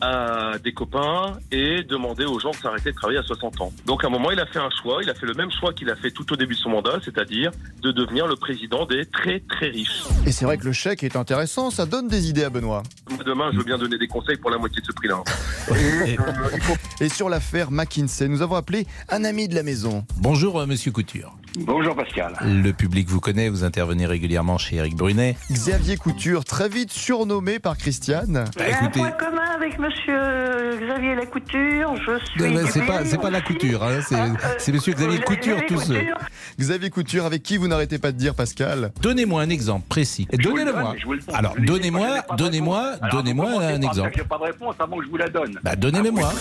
à des copains et demander aux gens de s'arrêter de travailler à 60 ans. Donc à un moment, il a fait un choix, il a fait le même choix qu'il a fait tout au début de son mandat, c'est-à-dire de devenir le président des très très riches. Et c'est vrai que le chèque est intéressant, ça donne des idées à Benoît. Moi, demain, je veux bien donner des conseils pour la moitié de ce prix-là. *laughs* Et sur l'affaire McKinsey, nous avons appelé un ami de la maison. Bonjour euh, Monsieur Couture. Bonjour Pascal. Le public vous connaît, vous intervenez régulièrement chez Eric Brunet. Xavier Couture, très vite surnommé par Christiane. Bah, J'ai un point commun avec monsieur Xavier Lacouture. Je suis. Non, mais C'est pas, c'est pas la couture, hein, c'est, c'est Monsieur Xavier Xavier Couture tout seul. Couture. Xavier Couture, avec qui vous n'arrêtez pas de dire Pascal Donnez-moi un exemple précis. Donnez-le-moi. Alors, donnez-moi, donnez-moi, donnez-moi un exemple. J'ai pas de réponse avant que je vous la donne. Bah, donnez-le-moi.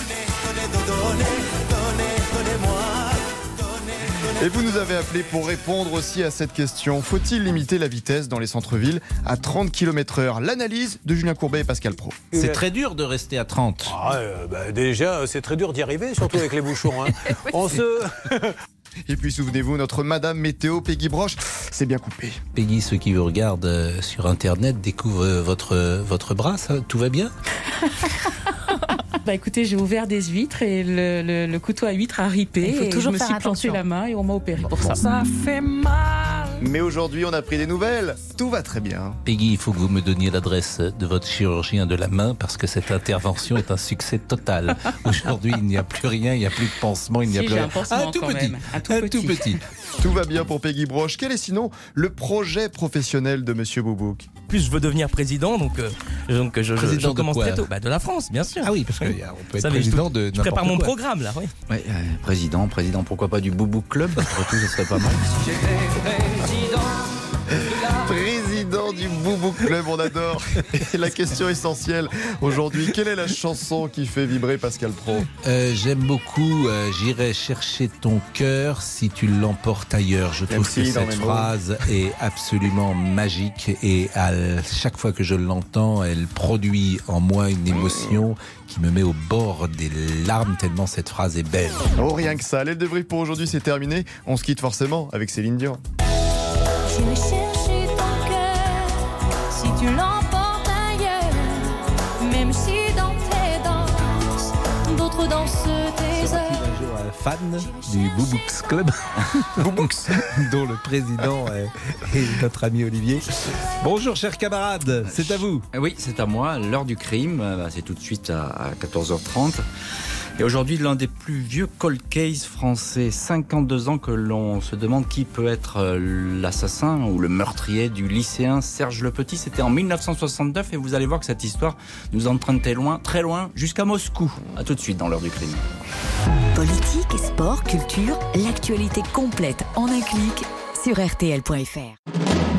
Et vous nous avez appelé pour répondre aussi à cette question. Faut-il limiter la vitesse dans les centres-villes à 30 km/h L'analyse de Julien Courbet et Pascal Pro. C'est très dur de rester à 30. Ah, euh, bah, déjà, c'est très dur d'y arriver, surtout avec les bouchons. hein. *laughs* On se. *laughs* Et puis souvenez-vous, notre Madame Météo Peggy Broche, c'est bien coupé. Peggy, ceux qui vous regardent euh, sur Internet découvrent euh, votre, votre bras, ça, tout va bien? *laughs* Bah écoutez, j'ai ouvert des huîtres et le, le- le couteau à huîtres a ripé. Il faut et toujours je me suis planté la main et on m'a opéré pour ça. Ça fait mal Mais aujourd'hui, on a pris des nouvelles. Tout va très bien. Peggy, il faut que vous me donniez l'adresse de votre chirurgien de la main parce que cette intervention est un succès total. *laughs* Aujourd'hui, il n'y a plus rien, il n'y a plus de pansement, il n'y a Si, plus rien. un Ah, tout quand petit. même, un tout Un petit. tout petit. Tout va bien pour Peggy Broche. Quel est sinon le projet professionnel de Monsieur Boubouk Plus je veux devenir président, donc, euh, donc je, je- Président je de commence quoi très tôt. Bah, de la France, bien sûr. Ah oui, parce qu'on peut Ça, être mais je- président de Je prépare mon quoi. programme là, oui. Ouais, euh, président, président, pourquoi pas du Boubou Club? Après tout, ce serait pas mal. Boubouk Club, on adore. Et la question essentielle aujourd'hui, quelle est la chanson qui fait vibrer Pascal Pro? Euh, J'aime beaucoup euh, J'irai chercher ton cœur si tu l'emportes ailleurs. Je trouve que cette phrase est absolument magique et à chaque fois que je l'entends, elle produit en moi une émotion qui me met au bord des larmes tellement cette phrase est belle. Oh, rien que ça. L'aile de brief pour aujourd'hui, c'est terminé. On se quitte forcément avec Céline Dion. J'irai tu l'emportes ailleurs. Même si dans tes danses, d'autres dansent tes heures. fan du Boubooks Club, *laughs* dont le président est, est notre ami Olivier. Bonjour chers camarades, c'est à vous. Oui, c'est à moi. L'heure du crime, euh, bah, c'est tout de suite à, à 14h30. Et aujourd'hui, l'un des plus vieux cold case français, 52 ans que l'on se demande qui peut être euh, l'assassin ou le meurtrier du lycéen Serge Le Petit. C'était en 1969 et vous allez voir que cette histoire nous entraîne très loin, très loin, jusqu'à Moscou. À tout de suite dans l'heure du crime. Politique, sport, culture, l'actualité complète en un clic sur rtl.fr.